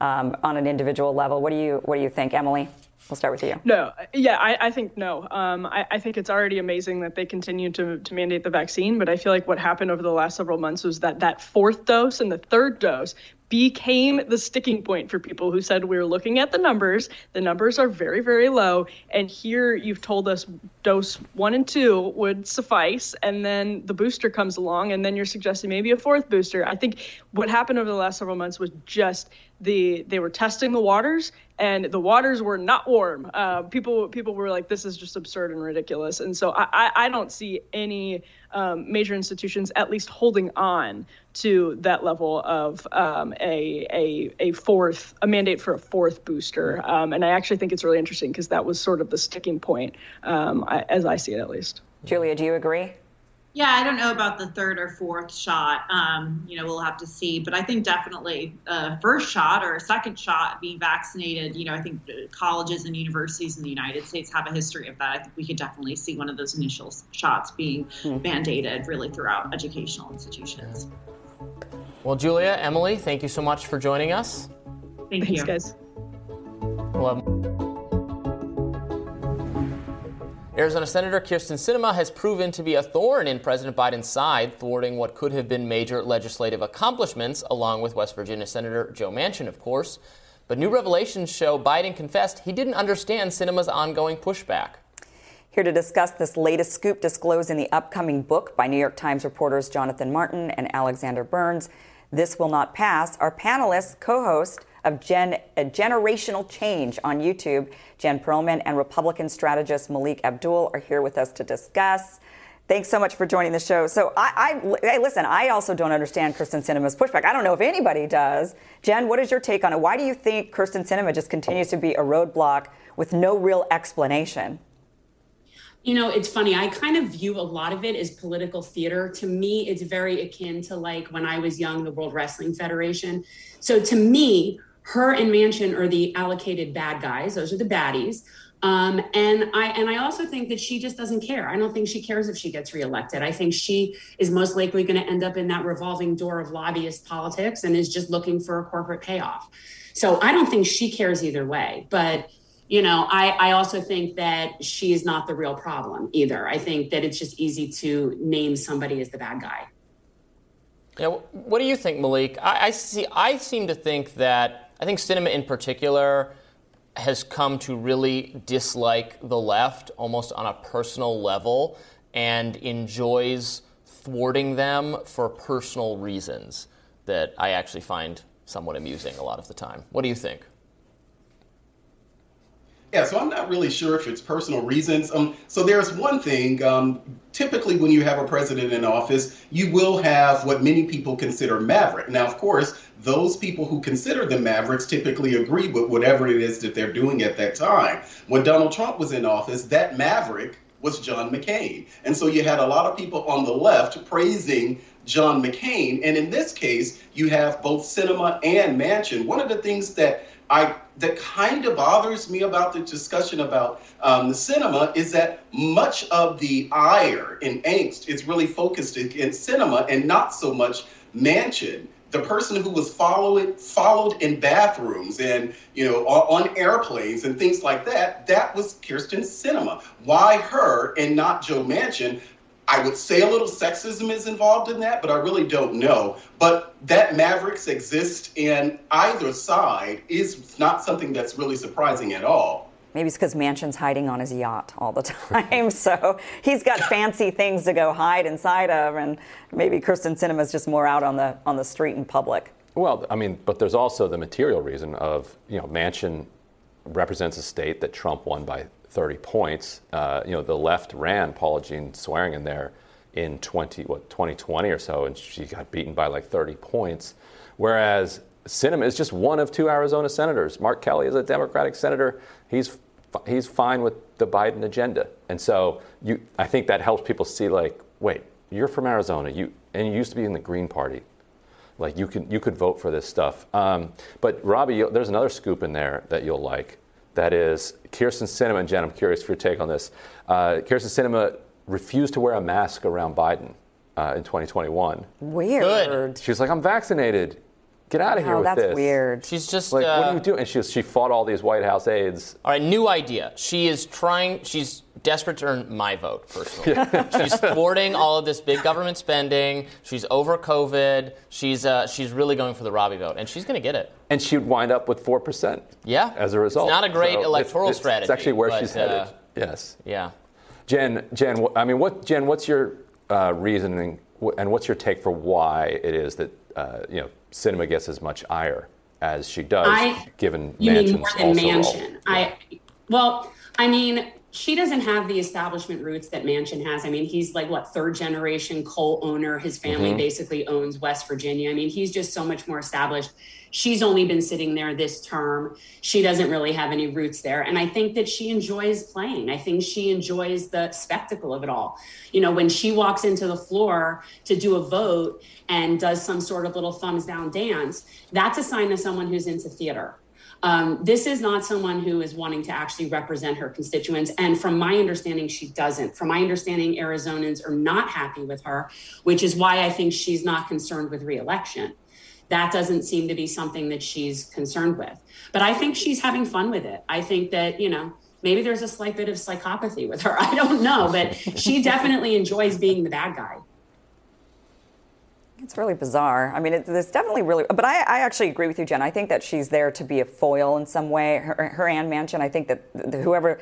um, on an individual level? What do you what do you think, Emily? We'll start with you. No, yeah, I, I think no. Um, I, I, think it's already amazing that they continue to, to mandate the vaccine, but I feel like what happened over the last several months was that that fourth dose and the third dose became the sticking point for people who said we're looking at the numbers. The numbers are very, very low. And here you've told us dose one and two would suffice. And then the booster comes along, and then you're suggesting maybe a fourth booster. I think what happened over the last several months was just the they were testing the waters and the waters were not warm. Uh, people people were like, "This is just absurd and ridiculous." And so I I, I don't see any um, major institutions at least holding on to that level of um, a, a a fourth a mandate for a fourth booster. Um, and I actually think it's really interesting because that was sort of the sticking point, um, I, as I see it at least. Julia, do you agree? Yeah, I don't know about the third or fourth shot. Um, you know, we'll have to see. But I think definitely a first shot or a second shot being vaccinated. You know, I think colleges and universities in the United States have a history of that. I think we could definitely see one of those initial shots being hmm. mandated really throughout educational institutions. Well, Julia, Emily, thank you so much for joining us. Thank Thanks, you. guys. Well, Arizona Senator Kyrsten Sinema has proven to be a thorn in President Biden's side, thwarting what could have been major legislative accomplishments, along with West Virginia Senator Joe Manchin, of course. But new revelations show Biden confessed he didn't understand Sinema's ongoing pushback. Here to discuss this latest scoop disclosed in the upcoming book by New York Times reporters Jonathan Martin and Alexander Burns, This Will Not Pass, our panelists, co host, of Gen, generational change on YouTube. Jen Perelman and Republican strategist Malik Abdul are here with us to discuss. Thanks so much for joining the show. So, I, I hey, listen. I also don't understand Kyrsten Sinema's pushback. I don't know if anybody does. Jen, what is your take on it? Why do you think Kyrsten Sinema just continues to be a roadblock with no real explanation? You know, it's funny. I kind of view a lot of it as political theater. To me, it's very akin to like when I was young, the World Wrestling Federation. So to me, her and Manchin are the allocated bad guys. Those are the baddies. Um, and I and I also think that she just doesn't care. I don't think she cares if she gets reelected. I think she is most likely going to end up in that revolving door of lobbyist politics and is just looking for a corporate payoff. So I don't think she cares either way. But you know, I, I also think that she is not the real problem either. I think that it's just easy to name somebody as the bad guy. Yeah, what do you think, Malik? I, I see. I seem to think that I think sinema in particular has come to really dislike the left almost on a personal level and enjoys thwarting them for personal reasons that I actually find somewhat amusing a lot of the time. What do you think? Yeah, so I'm not really sure if it's personal reasons. Um, so there's one thing. Um, typically, when you have a president in office, you will have what many people consider maverick. Now, of course, those people who consider them mavericks typically agree with whatever it is that they're doing at that time. When Donald Trump was in office, that maverick was John McCain. And so you had a lot of people on the left praising John McCain. And in this case, you have both Sinema and Manchin. One of the things that I that kind of bothers me about the discussion about um, the sinema is that much of the ire and angst is really focused in, sinema and not so much Manchin. The person who was followed followed in bathrooms and you know on, on, airplanes and things like that that was kyrsten sinema. Why her and not joe manchin i would say a little sexism is involved in that but i really don't know but that mavericks exist in either side is not something that's really surprising at all Maybe it's because Manchin's hiding on his yacht all the time. so he's got fancy things to go hide inside of, and maybe Kyrsten Sinema's just more out on the on the street in public. Well, I mean, but there's also the material reason of you know Manchin represents a state that Trump won by 30 points. Uh, you know, the left ran Paula Jean Swearengin there in 20 what 2020 or so, and she got beaten by like 30 points. Whereas Sinema is just one of two Arizona senators. Mark Kelly is a Democratic senator. He's he's fine with the Biden agenda. And so you, I think that helps people see like, wait, you're from Arizona, you and you used to be in the Green Party. Like you can you could vote for this stuff. Um, but Robby, there's another scoop in there that you'll like. That is Kyrsten Sinema and Jen. I'm curious for your take on this. Uh, Kyrsten Sinema refused to wear a mask around Biden uh, in 2021. Weird. Good. was like, I'm vaccinated. Get out of here oh, with that's this. weird. She's just like, uh, what are you doing? And she she fought all these White House aides. All right, new idea. She is trying. She's desperate to earn my vote personally. she's thwarting all of this big government spending. She's over COVID. She's uh, she's really going for the Robby vote, and she's going to get it. And she'd wind up with four percent. Yeah, as a result. It's not a great so electoral it's, it's, strategy. It's actually where but, she's headed. Uh, yes. Yeah. Jen, Jen, I mean, what, Jen, what's your uh, reasoning, and what's your take for why it is that uh, you know Sinema gets as much ire as she does, I, given you Manchin's mean more than Manchin? Yeah. I well, I mean, she doesn't have the establishment roots that Manchin has. I mean, he's like what third generation coal owner. His family mm-hmm. basically owns West Virginia. I mean, he's just so much more established. She's only been sitting there this term. She doesn't really have any roots there. And I think that she enjoys playing. I think she enjoys the spectacle of it all. You know, when she walks into the floor to do a vote and does some sort of little thumbs down dance, that's a sign of someone who's into theater um, this is not someone who is wanting to actually represent her constituents. And from my understanding, she doesn't. From my understanding, Arizonans are not happy with her, which is why I think she's not concerned with reelection. That doesn't seem to be something that she's concerned with. But I think she's having fun with it. I think that, you know, maybe there's a slight bit of psychopathy with her. I don't know, but she definitely enjoys being the bad guy. It's really bizarre. I mean, it, it's definitely really, but I, I, actually agree with you, Jen. I think that she's there to be a foil in some way. Her, her Ann Manchin, I think that whoever,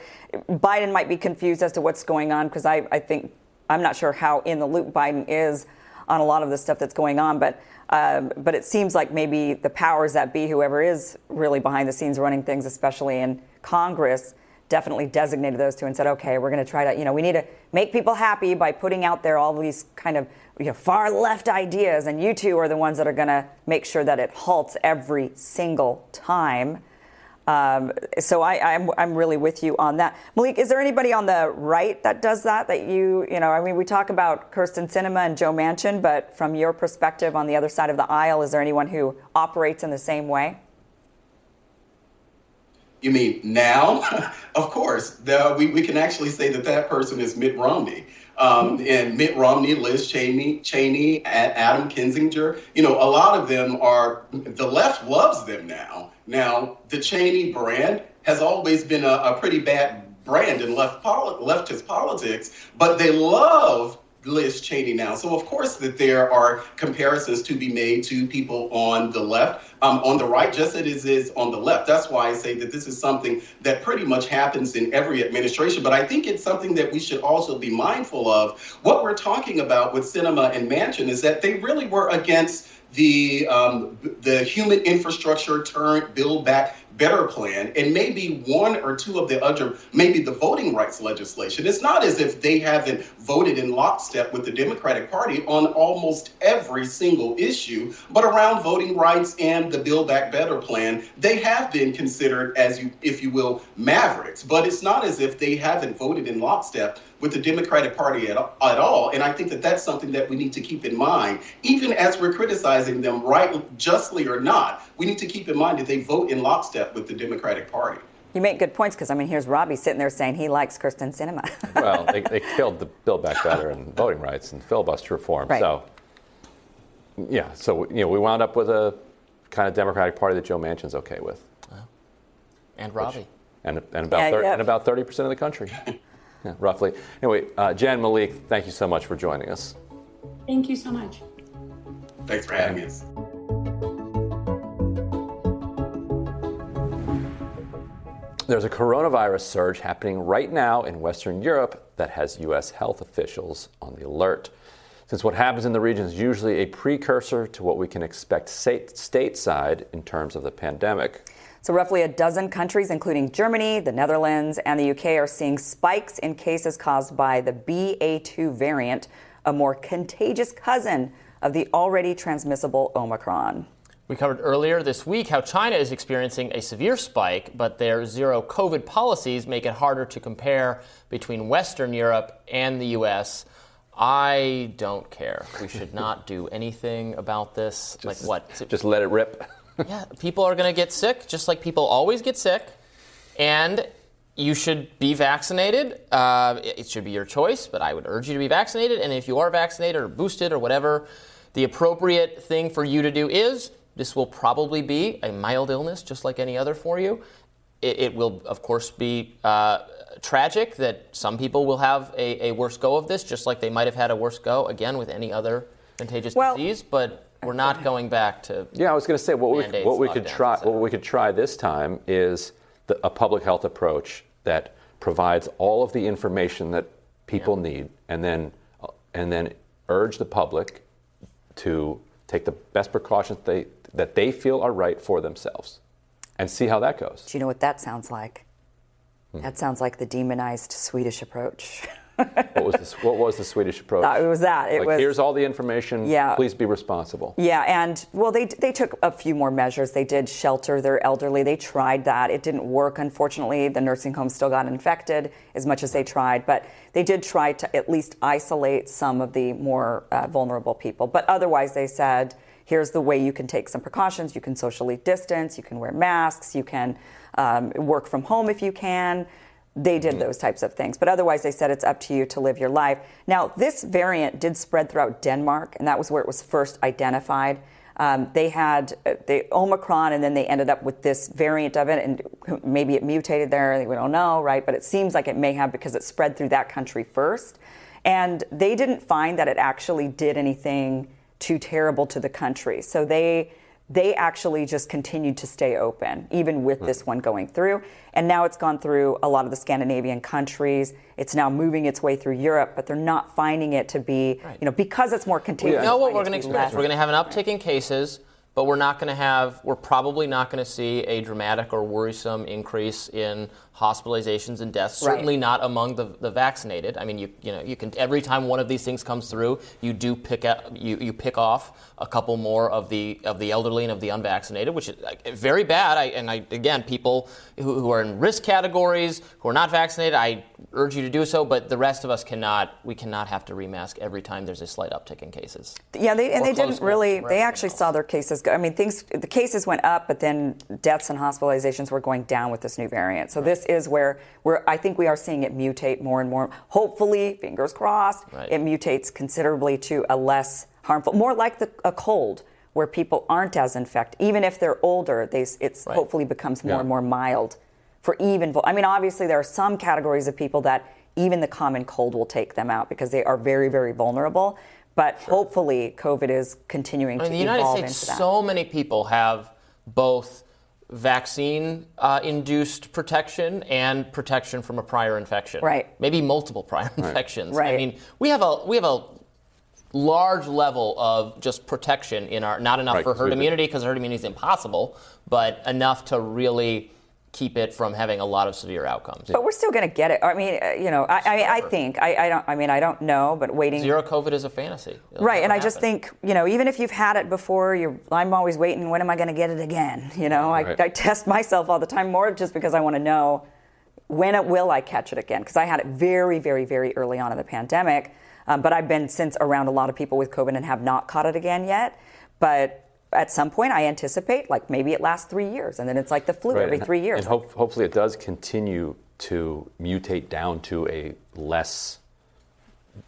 Biden might be confused as to what's going on because I, I think, I'm not sure how in the loop Biden is on a lot of the stuff that's going on, but um, but it seems like maybe the powers that be, whoever is really behind the scenes running things, especially in Congress, definitely designated those two and said, okay, we're going to try to, you know, we need to make people happy by putting out there all these kind of you know, far left ideas, and you two are the ones that are going to make sure that it halts every single time. Um, so I, I'm, I'm really with you on that. Malik, is there anybody on the right that does that? That you, you know, I mean, we talk about Kyrsten Sinema and Joe Manchin, but from your perspective on the other side of the aisle, is there anyone who operates in the same way? You mean now? of course. The, we, we can actually say that that person is Mitt Romney. Um, and Mitt Romney, Liz Cheney, Cheney, Adam Kinzinger, you know, a lot of them are, the left loves them now. Now, the Cheney brand has always been a, a pretty bad brand in left poli- leftist politics, but they love Liz Cheney now. So of course that there are comparisons to be made to people on the left, um, on the right, just as it is on the left. That's why I say that this is something that pretty much happens in every administration. But I think it's something that we should also be mindful of. What we're talking about with Sinema and Manchin is that they really were against the um, the human infrastructure turn build back better plan and maybe one or two of the other maybe the voting rights legislation. It's not as if they haven't voted in lockstep with the democratic party on almost every single issue but around voting rights and the build back better plan they have been considered as you if you will mavericks. But it's not as if they haven't voted in lockstep with the Democratic Party at, at all. And I think that that's something that we need to keep in mind, even as we're criticizing them, right, justly or not. We need to keep in mind that they vote in lockstep with the Democratic Party. You make good points because I mean, here's Robby sitting there saying he likes Kyrsten Sinema. well, they, they killed the Build Back Better and voting rights and filibuster reform. Right. So, yeah, so you know, we wound up with a kind of Democratic Party that Joe Manchin's okay with, and Robby, Which, and and about yeah, 30, yeah. and about thirty percent of the country. yeah, roughly. Anyway, uh, Jen Malik, thank you so much for joining us. Thank you so much. Thanks for having us. There's a coronavirus surge happening right now in Western Europe that has U.S. health officials on the alert. Since what happens in the region is usually a precursor to what we can expect stateside in terms of the pandemic. So, roughly a dozen countries, including Germany, the Netherlands, and the UK, are seeing spikes in cases caused by the BA2 variant, a more contagious cousin of the already transmissible Omicron. We covered earlier this week how China is experiencing a severe spike, but their zero COVID policies make it harder to compare between Western Europe and the US. I don't care. We should not do anything about this. Just, like what? Just let it rip yeah, people are going to get sick, just like people always get sick, and you should be vaccinated. Uh, it should be your choice, but I would urge you to be vaccinated. And if you are vaccinated or boosted or whatever, the appropriate thing for you to do is this will probably be a mild illness, just like any other for you. It, it will, of course, be uh, tragic that some people will have a, a worse go of this, just like they might have had a worse go, again, with any other contagious well, disease. But we're not going back to. Yeah, I was going to say what we what we could try what we could try this time is the, a public health approach that provides all of the information that people yeah. need, and then and then urge the public to take the best precautions they that they feel are right for themselves, and see how that goes. Do you know what that sounds like? Hmm. That sounds like the demonized Swedish approach. what was the, what was the Swedish approach? Uh, it was that. It like, was here's all the information. Yeah. Please be responsible. Yeah, and well, they they took a few more measures. They did shelter their elderly. They tried that. It didn't work. Unfortunately, the nursing home still got infected as much as they tried. But they did try to at least isolate some of the more uh, vulnerable people. But otherwise, they said. Here's the way you can take some precautions. You can socially distance. You can wear masks. You can um, work from home if you can they did those types of things. But otherwise, they said it's up to you to live your life. Now, this variant did spread throughout Denmark, and that was where it was first identified. Um, they had uh, the Omicron, and then they ended up with this variant of it, and maybe it mutated there. We don't know, right? But it seems like it may have because it spread through that country first. And they didn't find that it actually did anything too terrible to the country. So they they actually just continued to stay open, even with hmm. this one going through. And now it's gone through a lot of the Scandinavian countries. It's now moving its way through Europe, but they're not finding it to be, right. you know, because it's more contagious. We know what we're going to experience. We're going to have an uptick in cases but we're not going to have, we're probably not going to see a dramatic or worrisome increase in hospitalizations and deaths. Right. Certainly not among the, the vaccinated. I mean, you you know, you can every time one of these things comes through, you do pick up, you, you pick off a couple more of the of the elderly and of the unvaccinated, which is very bad. I, and I again, people who, who are in risk categories who are not vaccinated, I urge you to do so. But the rest of us cannot. We cannot have to remask every time there's a slight uptick in cases. Yeah, they, and they didn't really. They actually saw their cases Go, I mean, things the cases went up, but then deaths and hospitalizations were going down with this new variant. So right. this is where where I think we are seeing it mutate more and more. Hopefully, fingers crossed, right. it mutates considerably to a less harmful, more like the, a cold, where people aren't as infected, even if they're older. They it's right. hopefully becomes more yeah. and more mild for even. I mean, obviously, there are some categories of people that even the common cold will take them out because they are very, very vulnerable. But sure. hopefully, COVID is continuing I mean, to the United evolve States, into that. So many people have both vaccine uh, induced protection and protection from a prior infection. Right. Maybe multiple prior right. infections. Right. I mean, we have a we have a large level of just protection in our not enough right. for herd immunity because herd immunity is impossible, but enough to really keep it from having a lot of severe outcomes. But we're still going to get it. I mean, uh, you know, I, I, mean, I think I, I, don't. I mean, I don't know, but waiting. Zero COVID is a fantasy, It'll right? And I just think, you know, even if you've had it before, you're. I'm always waiting. When am I going to get it again? You know, right. I, I test myself all the time, more just because I want to know when it will I catch it again? Because I had it very, very, very early on in the pandemic. Um, but I've been since around a lot of people with COVID and have not caught it again yet. But at some point, I anticipate like maybe it lasts three years, and then it's like the flu right. every and, three years. And hope, hopefully, it does continue to mutate down to a less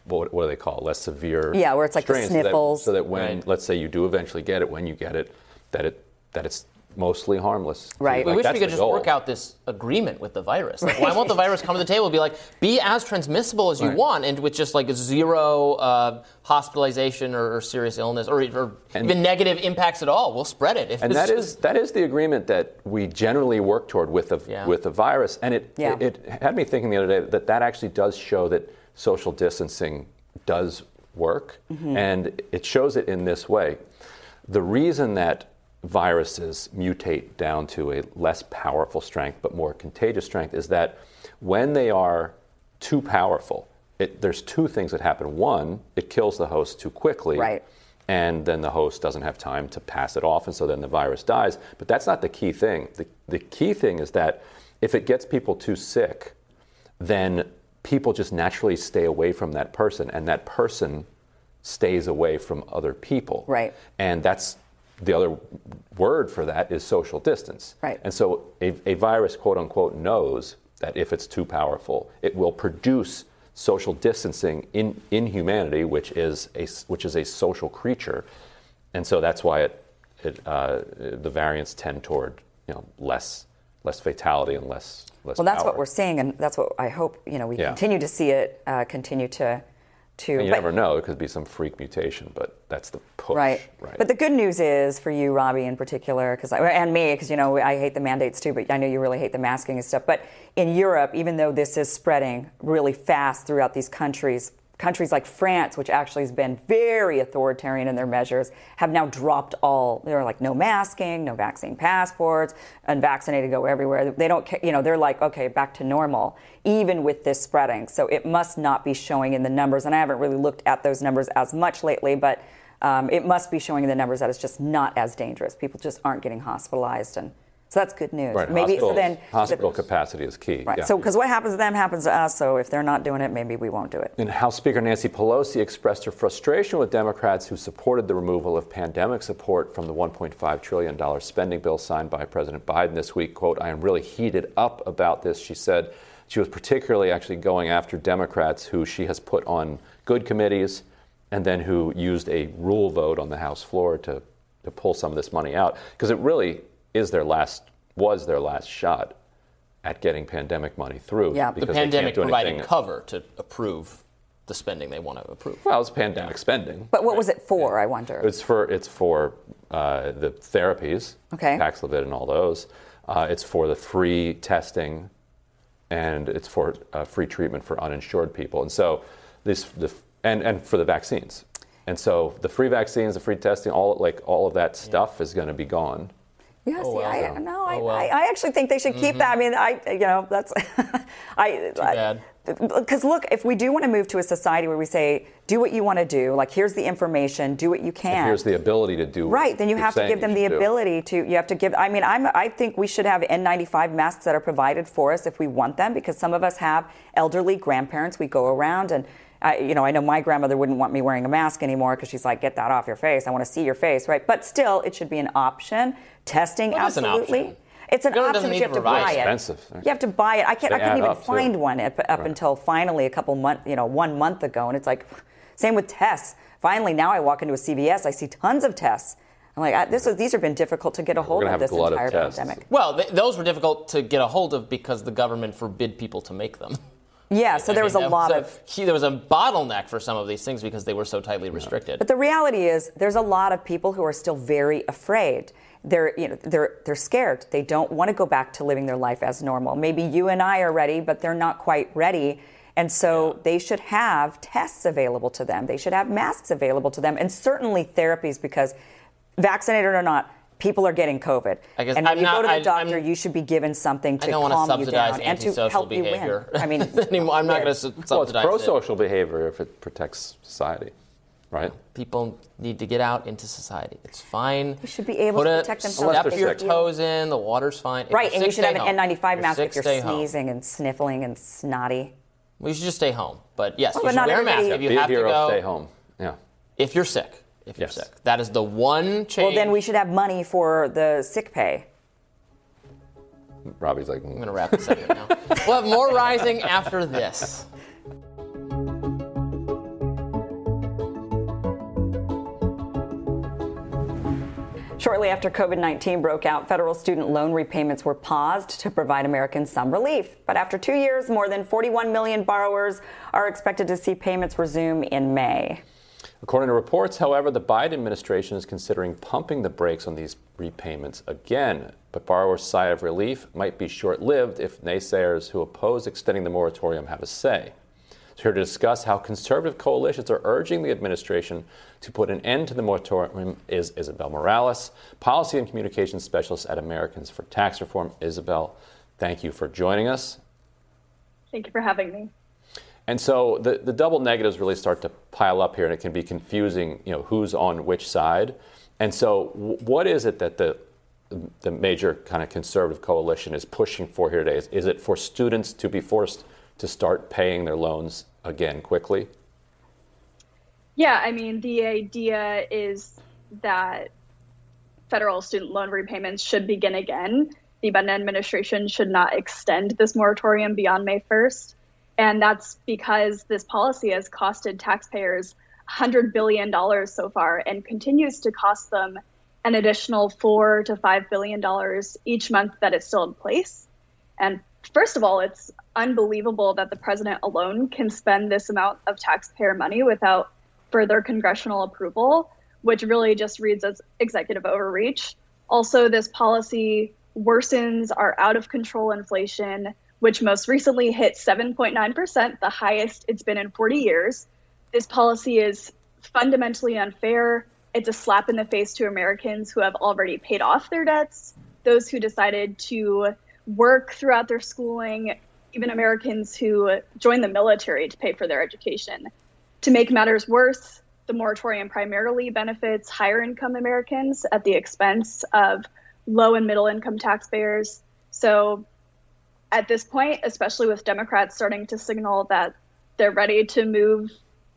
what, what do they call it? less severe yeah where it's like the sniffles so that, so that when right. let's say you do eventually get it when you get it that it that it's mostly harmless. Right. We like, wish we could just goal. work out this agreement with the virus. Like, why won't the virus come to the table and be like, be as transmissible as you right. want, and with just like zero uh, hospitalization or, or, serious illness or, or even negative impacts at all? We'll spread it. and that is that is the agreement that we generally work toward with the yeah. with the virus. And it, yeah. it it had me thinking the other day that that actually does show that social distancing does work, mm-hmm. and it shows it in this way. The reason that viruses mutate down to a less powerful strength but more contagious strength is that when they are too powerful, it, there's two things that happen. One, it kills the host too quickly. Right. And then the host doesn't have time to pass it off, and so then the virus dies. But that's not the key thing. The, the key thing is that if it gets people too sick, then people just naturally stay away from that person, and that person stays away from other people. Right. And that's the other word for that is social distance. Right. And so a, a, virus, quote unquote, knows that if it's too powerful, it will produce social distancing in, in humanity, which is a which is a social creature, and so that's why it, it uh, the variants tend toward you know less less fatality and less less. Well, that's power. what we're seeing, and that's what I hope you know we yeah. continue to see it uh, continue to to. And you never know; it could be some freak mutation, but that's the push. Right. right. But the good news is for you, Robby, in particular, because and me, because you know I hate the mandates too, but I know you really hate the masking and stuff. But in Europe, even though this is spreading really fast throughout these countries, countries like France, which actually has been very authoritarian in their measures, have now dropped all. They're like no masking, no vaccine passports, unvaccinated go everywhere. They don't, you know, they're like okay, back to normal, even with this spreading. So it must not be showing in the numbers. And I haven't really looked at those numbers as much lately, but um, it must be showing in the numbers that it's just not as dangerous. People just aren't getting hospitalized and so that's good news. Right. Maybe hospital, so then hospital capacity is key. Right. Yeah. So because what happens to them happens to us. So if they're not doing it, maybe we won't do it. And House Speaker Nancy Pelosi expressed her frustration with Democrats who supported the removal of pandemic support from the 1.5 trillion dollar spending bill signed by President Biden this week. "Quote: I am really heated up about this," she said. She was particularly actually going after Democrats who she has put on good committees and then who used a rule vote on the House floor to, to pull some of this money out because it really is their last was their last shot at getting pandemic money through. Yeah. The because they can't pandemic do provided cover to approve the spending they want to approve. Well, it's pandemic spending. But what was it for? I wonder. It's for it's for uh, the therapies, Okay. Paxlovid and all those. Uh, it's for the free testing, and it's for uh, free treatment for uninsured people. And so this the and and for the vaccines. And so the free vaccines, the free testing, all like all of that stuff is going to be gone. Yeah, oh, see, well. I, no, oh, I, Oh, well. I, I actually think they should keep that. I mm-hmm. mean, I, you know, that's, I, Too bad. Because look, if we do want to move to a society where we say, do what you want to do, like here's the information, do what you can. And here's the ability to do Right, then you have to give them the do. ability to. You have to give. I mean, I'm. I think we should have N95 masks that are provided for us if we want them, because some of us have elderly grandparents. We go around and. I, you know, I know my grandmother wouldn't want me wearing a mask anymore because she's like, "Get that off your face. I want to see your face." Right? But still, it should be an option. Testing, What is an absolutely. option? It's an The government option, doesn't but you have to to buy it. it. Expensive. You have to buy it. I can't. They I couldn't even up, too. find one up, up until finally a couple months. You know, one month ago, and it's like, same with tests. Finally, now I walk into a CVS, I see tons of tests. I'm like, I, this is, these have been difficult to get a hold of this a lot of entire pandemic. Well, th- those were difficult to get a hold of because the government forbid people to make them. Yeah, so I there mean, was a lot a- of. he- there was a bottleneck for some of these things because they were so tightly restricted. But the reality is, there's a lot of people who are still very afraid. They're, you know, they're, they're scared. They don't want to go back to living their life as normal. Maybe you and I are ready, but they're not quite ready. And so they should have tests available to them. They should have masks available to them, and certainly therapies because, vaccinated or not, people are getting COVID. I guess and when I'm you not- go to the I- doctor, I'm- you should be given something to I don't want to calm you subsidize down and to antisocial help behavior. you win. I mean, anymore. I'm not going to su- Well, it's subsidize pro-social behavior if it protects society, right? People need to get out into society. It's fine. You should be able Put to protect themselves Step your sick. toes in. The water's fine. If right, you're and you should have stay an. N95 mask sick, if you're stay home. sneezing and sniffling and snotty. Well, you should just stay home. But yes, Well, you but should not wear a mask if you Be a have to go. stay home. Yeah. If you're sick. If you're Yes. sick. That is the one change. Well, then we should have money for the sick pay. Robby's like, I'm going to wrap this up now. we'll have more rising after this. Shortly after COVID 19 broke out, federal student loan repayments were paused to provide Americans some relief. But after two years, more than 41 million borrowers are expected to see payments resume in May. According to reports, however, the Biden administration is considering pumping the brakes on these repayments again. But borrowers' sigh of relief might be short lived if naysayers who oppose extending the moratorium have a say. So, here to discuss how conservative coalitions are urging the administration to put an end to the moratorium is Isabel Morales, Policy and Communications Specialist at Americans for Tax Reform. Isabel, thank you for joining us. Thank you for having me. And so the, the double negatives really start to pile up here, and it can be confusing, you know, who's on which side. And so, what is it that the the major kind of conservative coalition is pushing for here today? Is, is it for students to be forced to start paying their loans again quickly? Yeah, I mean, the idea is that federal student loan repayments should begin again. The Biden administration should not extend this moratorium beyond May 1st. And that's because this policy has costed taxpayers $100 billion so far and continues to cost them an additional four to five billion dollars each month that it's still in place. And first of all, it's unbelievable that the president alone can spend this amount of taxpayer money without further congressional approval, which really just reads as executive overreach. Also, this policy worsens our out of control inflation, which most recently hit 7.9%, the highest it's been in 40 years. this policy is fundamentally unfair. It's a slap in the face to Americans who have already paid off their debts, those who decided to work throughout their schooling, even Americans who joined the military to pay for their education. To make matters worse, the moratorium primarily benefits higher income Americans at the expense of low and middle income taxpayers. So, at this point, especially with Democrats starting to signal that they're ready to move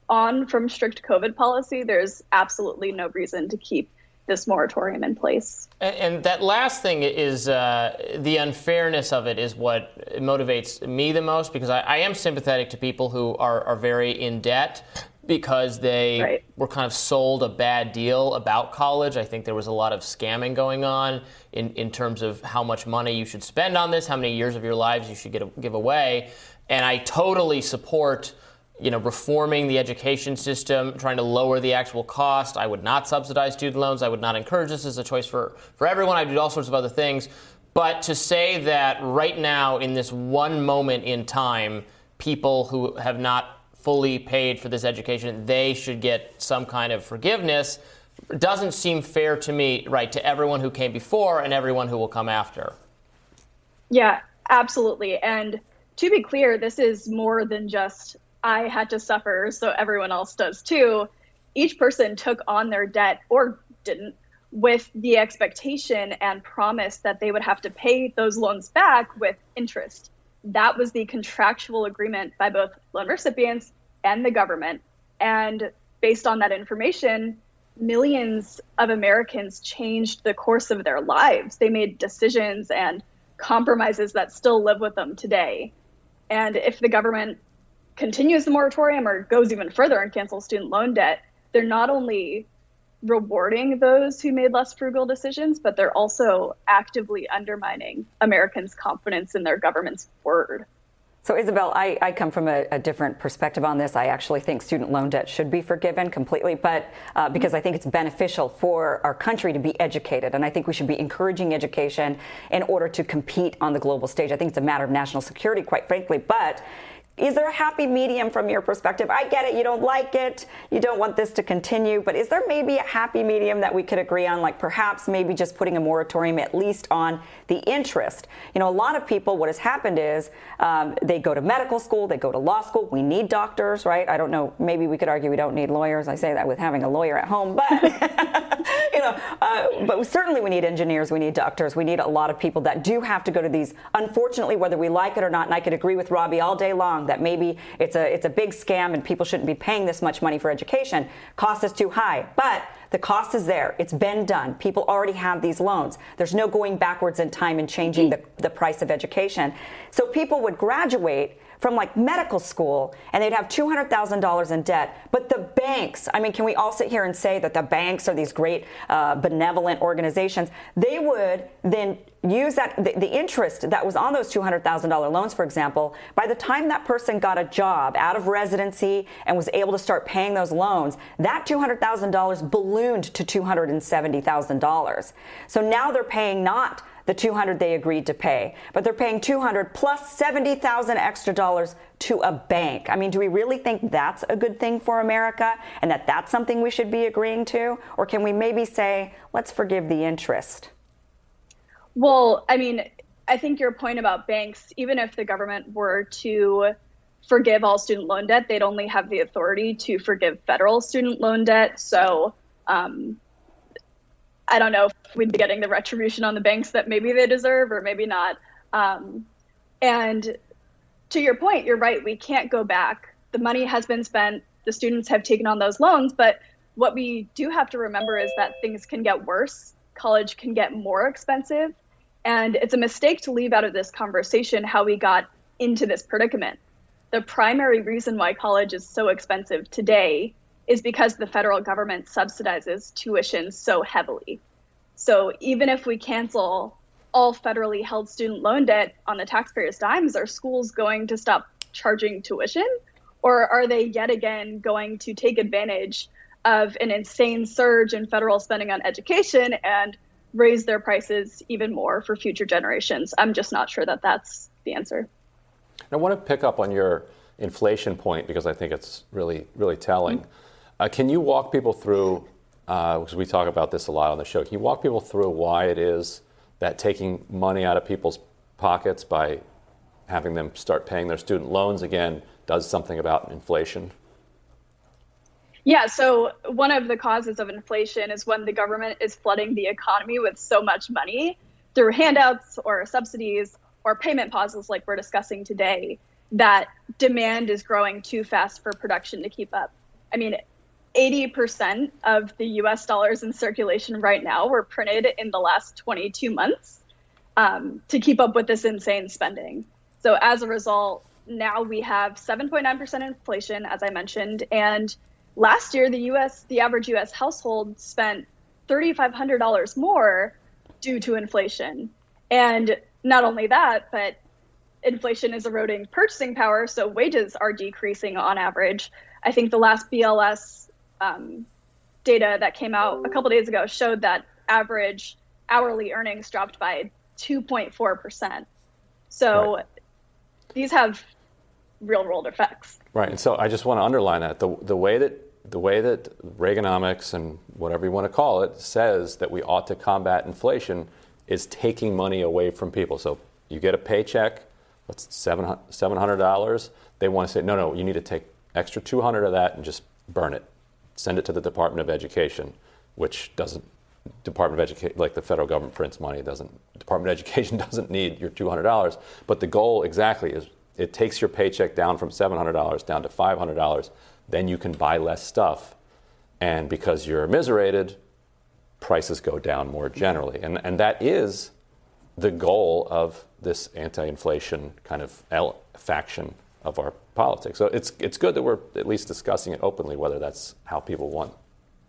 on from strict COVID policy, there's absolutely no reason to keep this moratorium in place. And, and that last thing is uh, the unfairness of it is what motivates me the most because I, I am sympathetic to people who are, are very in debt because they right. were kind of sold a bad deal about college. I think there was a lot of scamming going on in, in terms of how much money you should spend on this, how many years of your lives you should get, give away. And I totally support you know, reforming the education system, trying to lower the actual cost. I would not subsidize student loans. I would not encourage this as a choice for, for everyone. I do all sorts of other things. But to say that right now, in this one moment in time, people who have not fully paid for this education, they should get some kind of forgiveness, doesn't seem fair to me, right, to everyone who came before and everyone who will come after. Yeah, absolutely. And to be clear, this is more than just I had to suffer, so everyone else does too. Each person took on their debt or didn't with the expectation and promise that they would have to pay those loans back with interest. That was the contractual agreement by both loan recipients and the government. And based on that information, millions of Americans changed the course of their lives. They made decisions and compromises that still live with them today. And if the government continues the moratorium or goes even further and cancels student loan debt, they're not only rewarding those who made less frugal decisions, but they're also actively undermining Americans' confidence in their government's word. So, Isabel, I, I come from a, a, different perspective on this. I actually think student loan debt should be forgiven completely, but uh, because I think it's beneficial for our country to be educated. And I think we should be encouraging education in order to compete on the global stage. I think it's a matter of national security, quite frankly. But is there a happy medium from your perspective? I get it. You don't like it. You don't want this to continue. But is there maybe a happy medium that we could agree on? Like perhaps maybe just putting a moratorium at least on the interest. You know, a lot of people, what has happened is um, they go to medical school, they go to law school. We need doctors, right? I don't know. Maybe we could argue we don't need lawyers. I say that with having a lawyer at home. But, you know, uh, but certainly we need engineers, we need doctors, we need a lot of people that do have to go to these, unfortunately, whether we like it or not. And I could agree with Robby all day long that maybe it's a it's a big scam and people shouldn't be paying this much money for education. Cost is too high. But the cost is there. It's been done. People already have these loans. There's no going backwards in time and changing mm. the, the price of education. So people would graduate from like medical school and they'd have $200,000 in debt. But the banks, I mean, can we all sit here and say that the banks are these great uh, benevolent organizations? They would then use that the, the, interest that was on those $200,000 loans, for example, by the time that person got a job out of residency and was able to start paying those loans, that $200,000 ballooned to $270,000. So now they're paying not the 200 they agreed to pay, but they're paying 200 plus 70,000 extra dollars to a bank. I mean, do we really think that's a good thing for America and that that's something we should be agreeing to? Or can we maybe say, let's forgive the interest? Well, I mean, I think your point about banks, even if the government were to forgive all student loan debt, they'd only have the authority to forgive federal student loan debt. So um, I don't know if we'd be getting the retribution on the banks that maybe they deserve or maybe not. Um, and to your point, you're right. We can't go back. The money has been spent. The students have taken on those loans. But what we do have to remember is that things can get worse. College can get more expensive. And it's a mistake to leave out of this conversation how we got into this predicament. The primary reason why college is so expensive today is because the federal government subsidizes tuition so heavily. So even if we cancel all federally held student loan debt on the taxpayers' dimes, are schools going to stop charging tuition? Or are they yet again going to take advantage of an insane surge in federal spending on education and raise their prices even more for future generations. I'm just not sure that that's the answer. I want to pick up on your inflation point because I think it's really, really telling. Mm-hmm. Uh, can you walk people through, because uh, we talk about this a lot on the show, can you walk people through why it is that taking money out of people's pockets by having them start paying their student loans again does something about inflation? Yeah, so one of the causes of inflation is when the government is flooding the economy with so much money through handouts or subsidies or payment pauses like we're discussing today that demand is growing too fast for production to keep up. I mean, 80% of the US dollars in circulation right now were printed in the last 22 months um, to keep up with this insane spending. So, as a result, now we have 7.9% inflation, as I mentioned. And last year, the US, the average US household spent $3,500 more due to inflation. And not only that, but inflation is eroding purchasing power, so wages are decreasing on average. I think the last BLS um, data that came out a couple days ago showed that average hourly earnings dropped by 2.4%. So right. these have real world effects. Right. And so I just want to underline that the, the way that the way that Reaganomics and whatever you want to call it says that we ought to combat inflation is taking money away from people. So you get a paycheck, that's $700. They want to say, no, no, you need to take extra 200 of that and just burn it. Send it to the Department of Education, which doesn't, Department of Education, like the federal government prints money, doesn't, Department of Education doesn't need your $200. But the goal exactly is it takes your paycheck down from $700 down to $500. Then you can buy less stuff. And because you're immiserated, prices go down more generally. And, and that is the goal of this anti-inflation kind of faction of our politics. So it's it's good that we're at least discussing it openly, whether that's how people want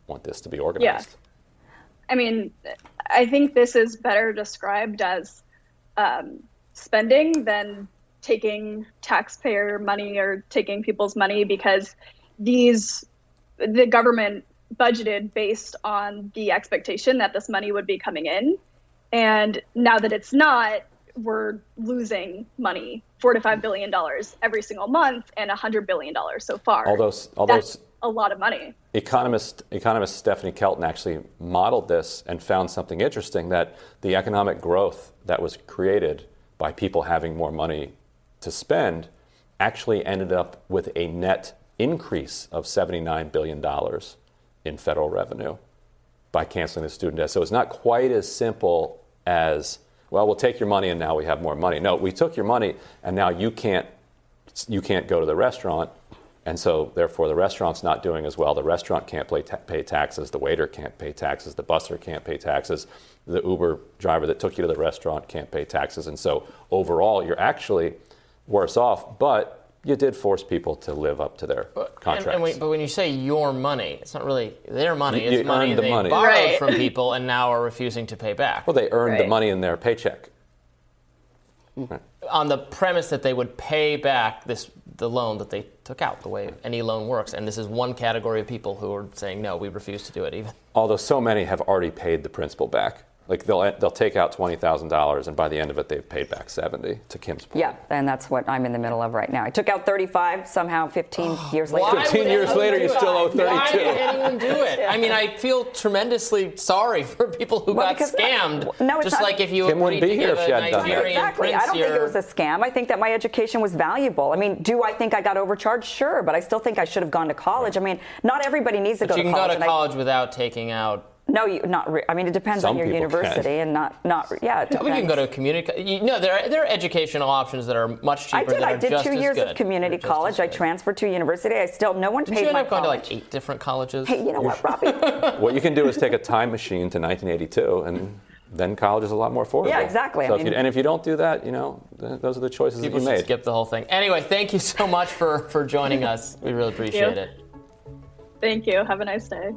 want this to be organized. Yeah. I mean, I think this is better described as um, spending than taking taxpayer money or taking people's money because these the government budgeted based on the expectation that this money would be coming in and now that it's not we're losing money, four to five billion dollars every single month, and a hundred billion dollars so far. Although, all That's a lot of money. Economist, economist Stephanie Kelton actually modeled this and found something interesting that the economic growth that was created by people having more money to spend actually ended up with a net increase of $79 billion in federal revenue by canceling the student debt. So it's not quite as simple as well, we'll take your money and now we have more money. No, we took your money and now you can't you can't go to the restaurant, and so therefore the restaurant's not doing as well. The restaurant can't pay, ta- pay taxes. The waiter can't pay taxes. The busser can't pay taxes. The Uber driver that took you to the restaurant can't pay taxes. And so overall, you're actually worse off. But you did force people to live up to their but, contracts. And, and we, but when you say your money, it's not really their money. You, it's money the they money. borrowed right. from people and now are refusing to pay back. Well, they earned right. the money in their paycheck. Right. On the premise that they would pay back this the loan that they took out, the way any loan works. And this is one category of people who are saying, no, we refuse to do it even. Although so many have already paid the principal back. Like they'll they'll take out twenty thousand dollars, and by the end of it, they've paid back seventy. To Kim's point. Yeah, and that's what I'm in the middle of right now. I took out thirty-five. Somehow, fifteen years later. Fifteen years later, you still owe thirty-two. Why did anyone do it? I mean, I feel tremendously sorry for people who well, got uh, scammed. no, it's just not, like if you Kim wouldn't be here if she had done that. Exactly. I don't your... think it was a scam. I think that my education was valuable. I mean, do I think I got overcharged? Sure, but I still think I should have gone to college. I mean, not everybody needs to but go to college. You can go to college I, without taking out no, you, not. Re- I mean, it depends Some on your university can. and not not. Yeah, it we can go to a community. You know, there are, there are educational options that are much cheaper. I did. I did two years of community college. I transferred to university. I still no one paid you end my up going to like eight different colleges? Hey, you know what, Robby? what you can do is take a time machine to 1982 and then college is a lot more affordable. Yeah, exactly. So if you, and if you don't do that, you know, those are the choices People that you made. Skip the whole thing. Anyway, thank you so much for for joining us. We really appreciate it. Thank you. Have a nice day.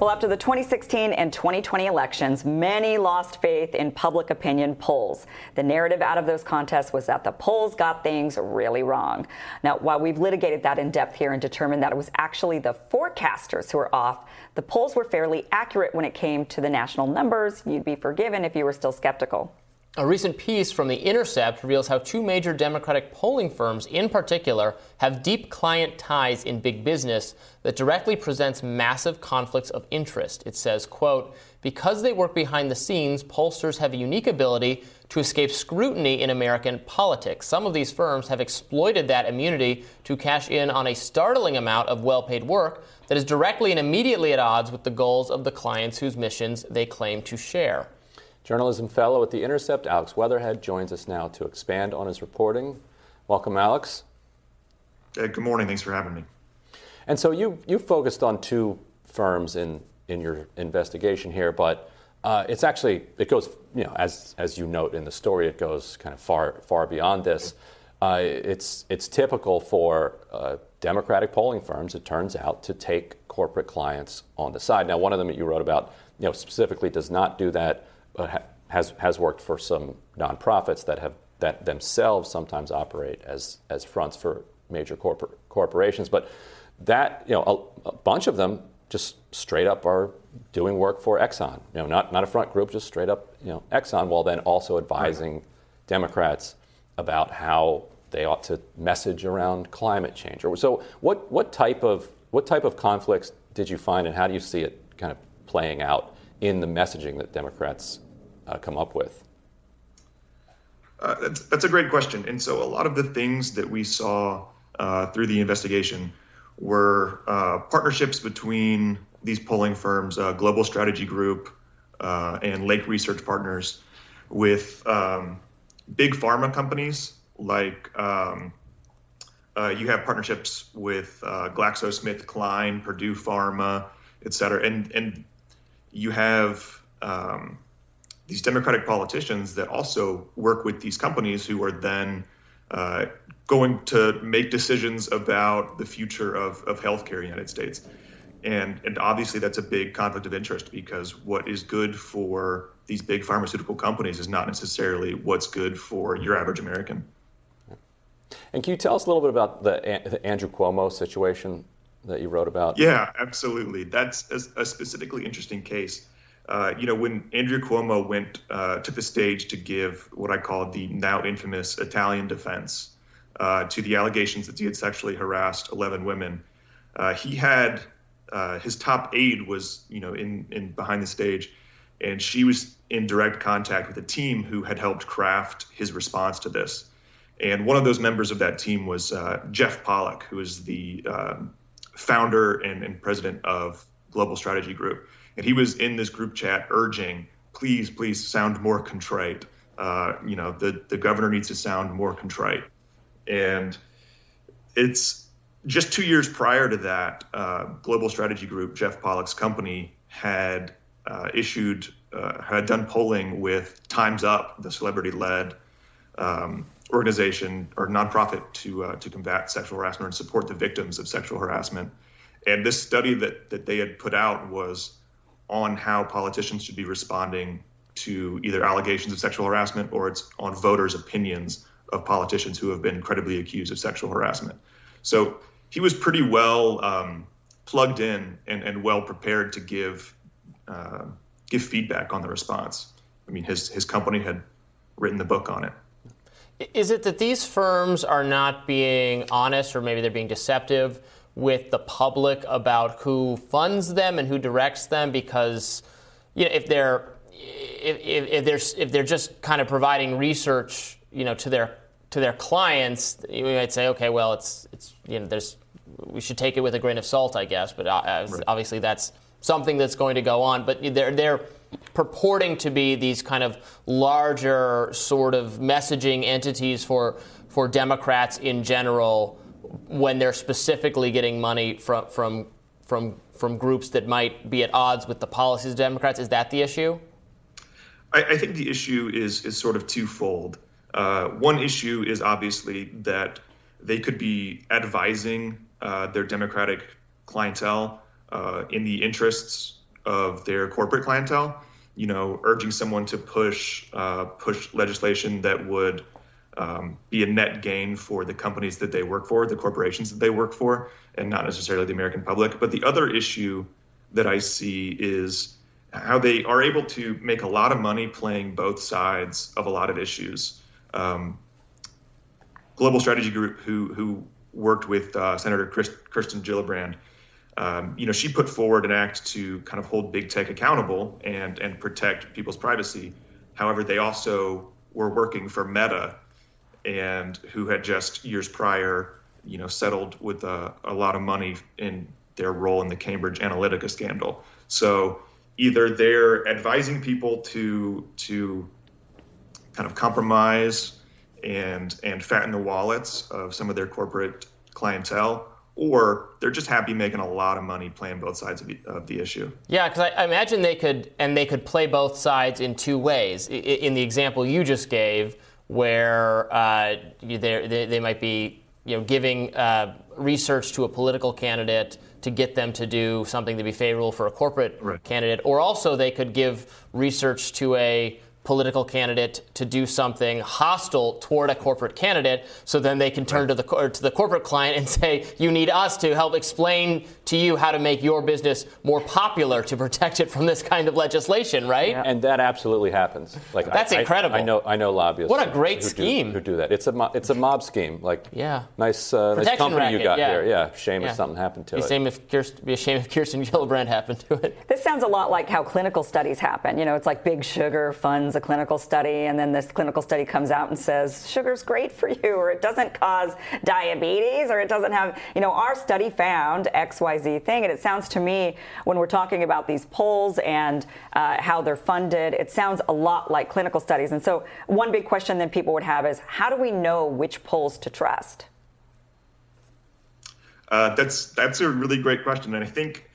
Well, after the 2016 and 2020 elections, many lost faith in public opinion polls. The narrative out of those contests was that the polls got things really wrong. Now, while we've litigated that in depth here and determined that it was actually the forecasters who were off, the polls were fairly accurate when it came to the national numbers. You'd be forgiven if you were still skeptical. A recent piece from The Intercept reveals how two major Democratic polling firms, in particular, have deep client ties in big business that directly presents massive conflicts of interest. It says, quote, because they work behind the scenes, pollsters have a unique ability to escape scrutiny in American politics. Some of these firms have exploited that immunity to cash in on a startling amount of well paid work that is directly and immediately at odds with the goals of the clients whose missions they claim to share. Journalism fellow at The Intercept, Alex Weatherhead, joins us now to expand on his reporting. Welcome, Alex. Uh, good morning. Thanks for having me. And so you you focused on two firms in in your investigation here, but uh, it's actually it goes you know as as you note in the story, it goes kind of far far beyond this. Uh, it's it's typical for uh, Democratic polling firms, it turns out, to take corporate clients on the side. Now, one of them that you wrote about, you know, specifically does not do that Uh, has has worked for some nonprofits that have that themselves sometimes operate as as fronts for major corpor- corporations. But that you know a, a, bunch of them just straight up are doing work for Exxon. You know, not not a front group, just straight up you know Exxon, while then also advising right. Democrats about how they ought to message around climate change. So what what type of what type of conflicts did you find, and how do you see it kind of playing out in the messaging that Democrats uh, come up with? Uh, that's, that's a great question. And so a lot of the things that we saw uh, through the investigation were uh, partnerships between these polling firms, uh, Global Strategy Group uh, and Lake Research Partners, with um, big pharma companies like um, you have partnerships with GlaxoSmithKline, Purdue Pharma, et cetera. And, and you have um, these Democratic politicians that also work with these companies who are then uh, going to make decisions about the future of, of healthcare in the United States. And, and obviously, that's a big conflict of interest because what is good for these big pharmaceutical companies is not necessarily what's good for your average American. And can you tell us a little bit about the, the Andrew Cuomo situation that you wrote about? Yeah, absolutely. That's a, a specifically interesting case uh, you know, when Andrew Cuomo went uh, to the stage to give what I call the now infamous Italian defense uh, to the allegations that he had sexually harassed 11 women, uh, he had uh, his top aide was, you know, in, in behind the stage, and she was in direct contact with a team who had helped craft his response to this. And one of those members of that team was Jeff Pollock, who is the um, founder and, and president of Global Strategy Group and he was in this group chat urging, please, please sound more contrite. Uh, you know, the the governor needs to sound more contrite, and it's just two years prior to that. Uh, Global Strategy Group, Jeff Pollock's company, had uh, issued uh, had done polling with Times Up, the celebrity-led um, organization or nonprofit to uh, to combat sexual harassment and support the victims of sexual harassment. And this study that that they had put out was on how politicians should be responding to either allegations of sexual harassment or it's on voters' opinions of politicians who have been credibly accused of sexual harassment. So he was pretty well um, plugged in and, and, well prepared to give uh, give feedback on the response. I mean, his his company had written the book on it. Is it that these firms are not being honest, or maybe they're being deceptive? With the public about who funds them and who directs them because you know if they're if, if, if they're if they're just kind of providing research you know to their to their clients we might say okay well it's it's you know there's we should take it with a grain of salt I guess. But uh, obviously that's something that's going to go on. But they're they're purporting to be these kind of larger sort of messaging entities for for Democrats in general when they're specifically getting money from from from from groups that might be at odds with the policies of Democrats? Is that the issue? I, I think the issue is is sort of twofold. Uh, one issue is obviously that they could be advising uh, their Democratic clientele uh, in the interests of their corporate clientele. You know, urging someone to push uh, push legislation that would um, be a net gain for the companies that they work for, the corporations that they work for, and not necessarily the American public. But the other issue that I see is how they are able to make a lot of money playing both sides of a lot of issues. Um, Global Strategy Group, who who worked with uh, Senator Kirsten Gillibrand, um, you know, she put forward an act to kind of hold big tech accountable and and protect people's privacy. However, they also were working for Meta, and who had just years prior, you know, settled with a, a lot of money in their role in the Cambridge Analytica scandal. So either they're advising people to to kind of compromise and and fatten the wallets of some of their corporate clientele or they're just happy making a lot of money playing both sides of the, of the issue. Yeah, because I, I, imagine they could, and they could play both sides in two ways. I, in the example you just gave, where uh, they, they might be, you know, giving uh, research to a political candidate to get them to do something to be favorable for a corporate right. candidate, or also they could give research to a political candidate to do something hostile toward a corporate candidate, so then they can turn to the to the corporate client and say, "You need us to help explain to you how to make your business more popular to protect it from this kind of legislation." Right? Yeah. And that absolutely happens. Like that's I, incredible. I, I, know I know lobbyists. What a great who scheme! Do, who do that? It's a mo- it's a mob scheme. Like yeah, nice uh, nice company racket, you got yeah. here. Yeah, shame yeah. if something happened to be it. Shame if Kirsten, be a shame if Kirsten Gillibrand happened to it. This sounds a lot like how clinical studies happen. You know, it's like Big Sugar funds a clinical study and then this clinical study comes out and says sugar's great for you, or it doesn't cause diabetes, or it doesn't have, you know, our study found XYZ thing. And it sounds to me, when we're talking about these polls and uh, how they're funded, it sounds a lot like clinical studies. And so, one big question then people would have is how do we know which polls to trust? Uh, that's that's a really great question, and I think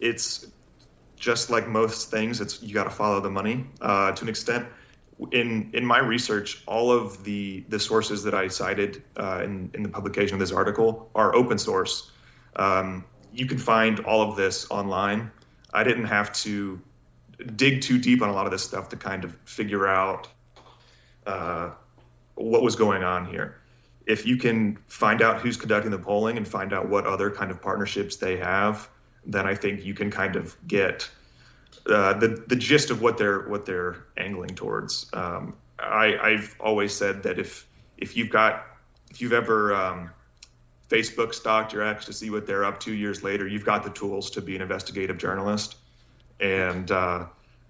it's just like most things. It's you got to follow the money uh, to an extent in in my research, all of the the sources that I cited uh, in in the publication of this article are open source. Um, you can find all of this online. I didn't have to dig too deep on a lot of this stuff to kind of figure out uh, what was going on here. If you can find out who's conducting the polling and find out what other kind of partnerships they have, then I think you can kind of get uh, the the gist of what they're what they're angling towards. Um, I, I've always said that if if you've got if you've ever um, Facebook stalked your ex to see what they're up to years later, you've got the tools to be an investigative journalist. And uh,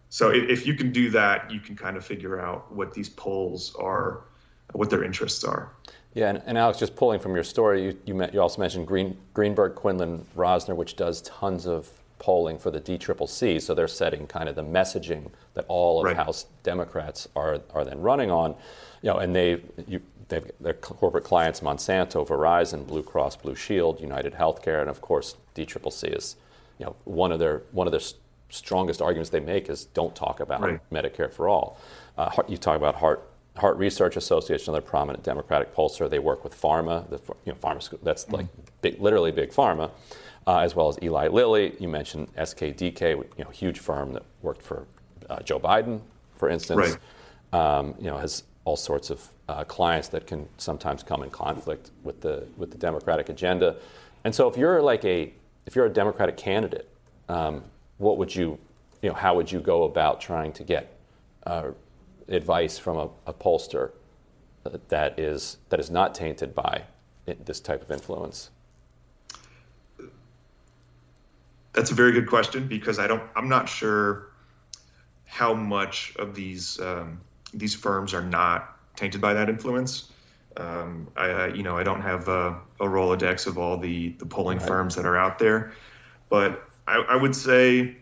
so if, if, you can do that, you can kind of figure out what these polls are, what their interests are. Yeah, and, and Alex, just pulling from your story, you, you, met, you also mentioned Green, Greenberg, Quinlan, Rosner, which does tons of polling for the DCCC, so they're setting kind of the messaging that all of right. House Democrats are are then running on, you know, and they you, they've their corporate clients Monsanto, Verizon, Blue Cross Blue Shield, United Healthcare, and of course DCCC is, you know, one of their one of their strongest arguments they make is don't talk about right. Medicare for all. Uh, you talk about Hart Hart Research Association, another prominent Democratic pollster. They work with pharma, the you know, pharma that's mm-hmm. like big, literally big pharma uh, as well as Eli Lilly. You mentioned SKDK, you know, huge firm that worked for uh, Joe Biden, for instance. Right. Um, you know, has all sorts of uh, clients that can sometimes come in conflict with the with the Democratic agenda. And so, if you're like a if you're a Democratic candidate, um, what would you, you know, how would you go about trying to get uh, advice from a, a pollster that is that is not tainted by this type of influence? That's a very good question because I don't. I'm not sure how much of these um, these firms are not tainted by that influence. Um, I, I, you know, I don't have a, a Rolodex of all the the polling right. firms that are out there, but I, I would say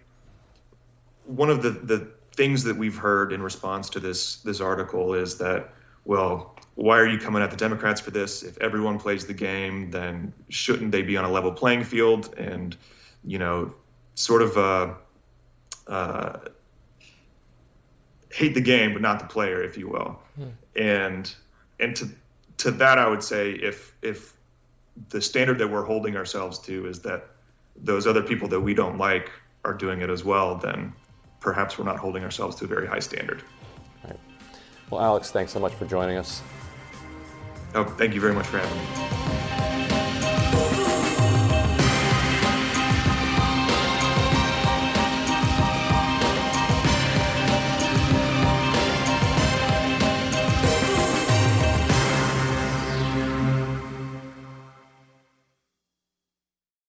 one of the the things that we've heard in response to this this article is that well why are you coming at the democrats for this if everyone plays the game then shouldn't they be on a level playing field and you know, sort of uh, uh, hate the game but not the player, if you will. Hmm. And and to to that, I would say if if the standard that we're holding ourselves to is that those other people that we don't like are doing it as well, then perhaps we're not holding ourselves to a very high standard. Right. Well, Alex, thanks so much for joining us. Oh, thank you very much for having me.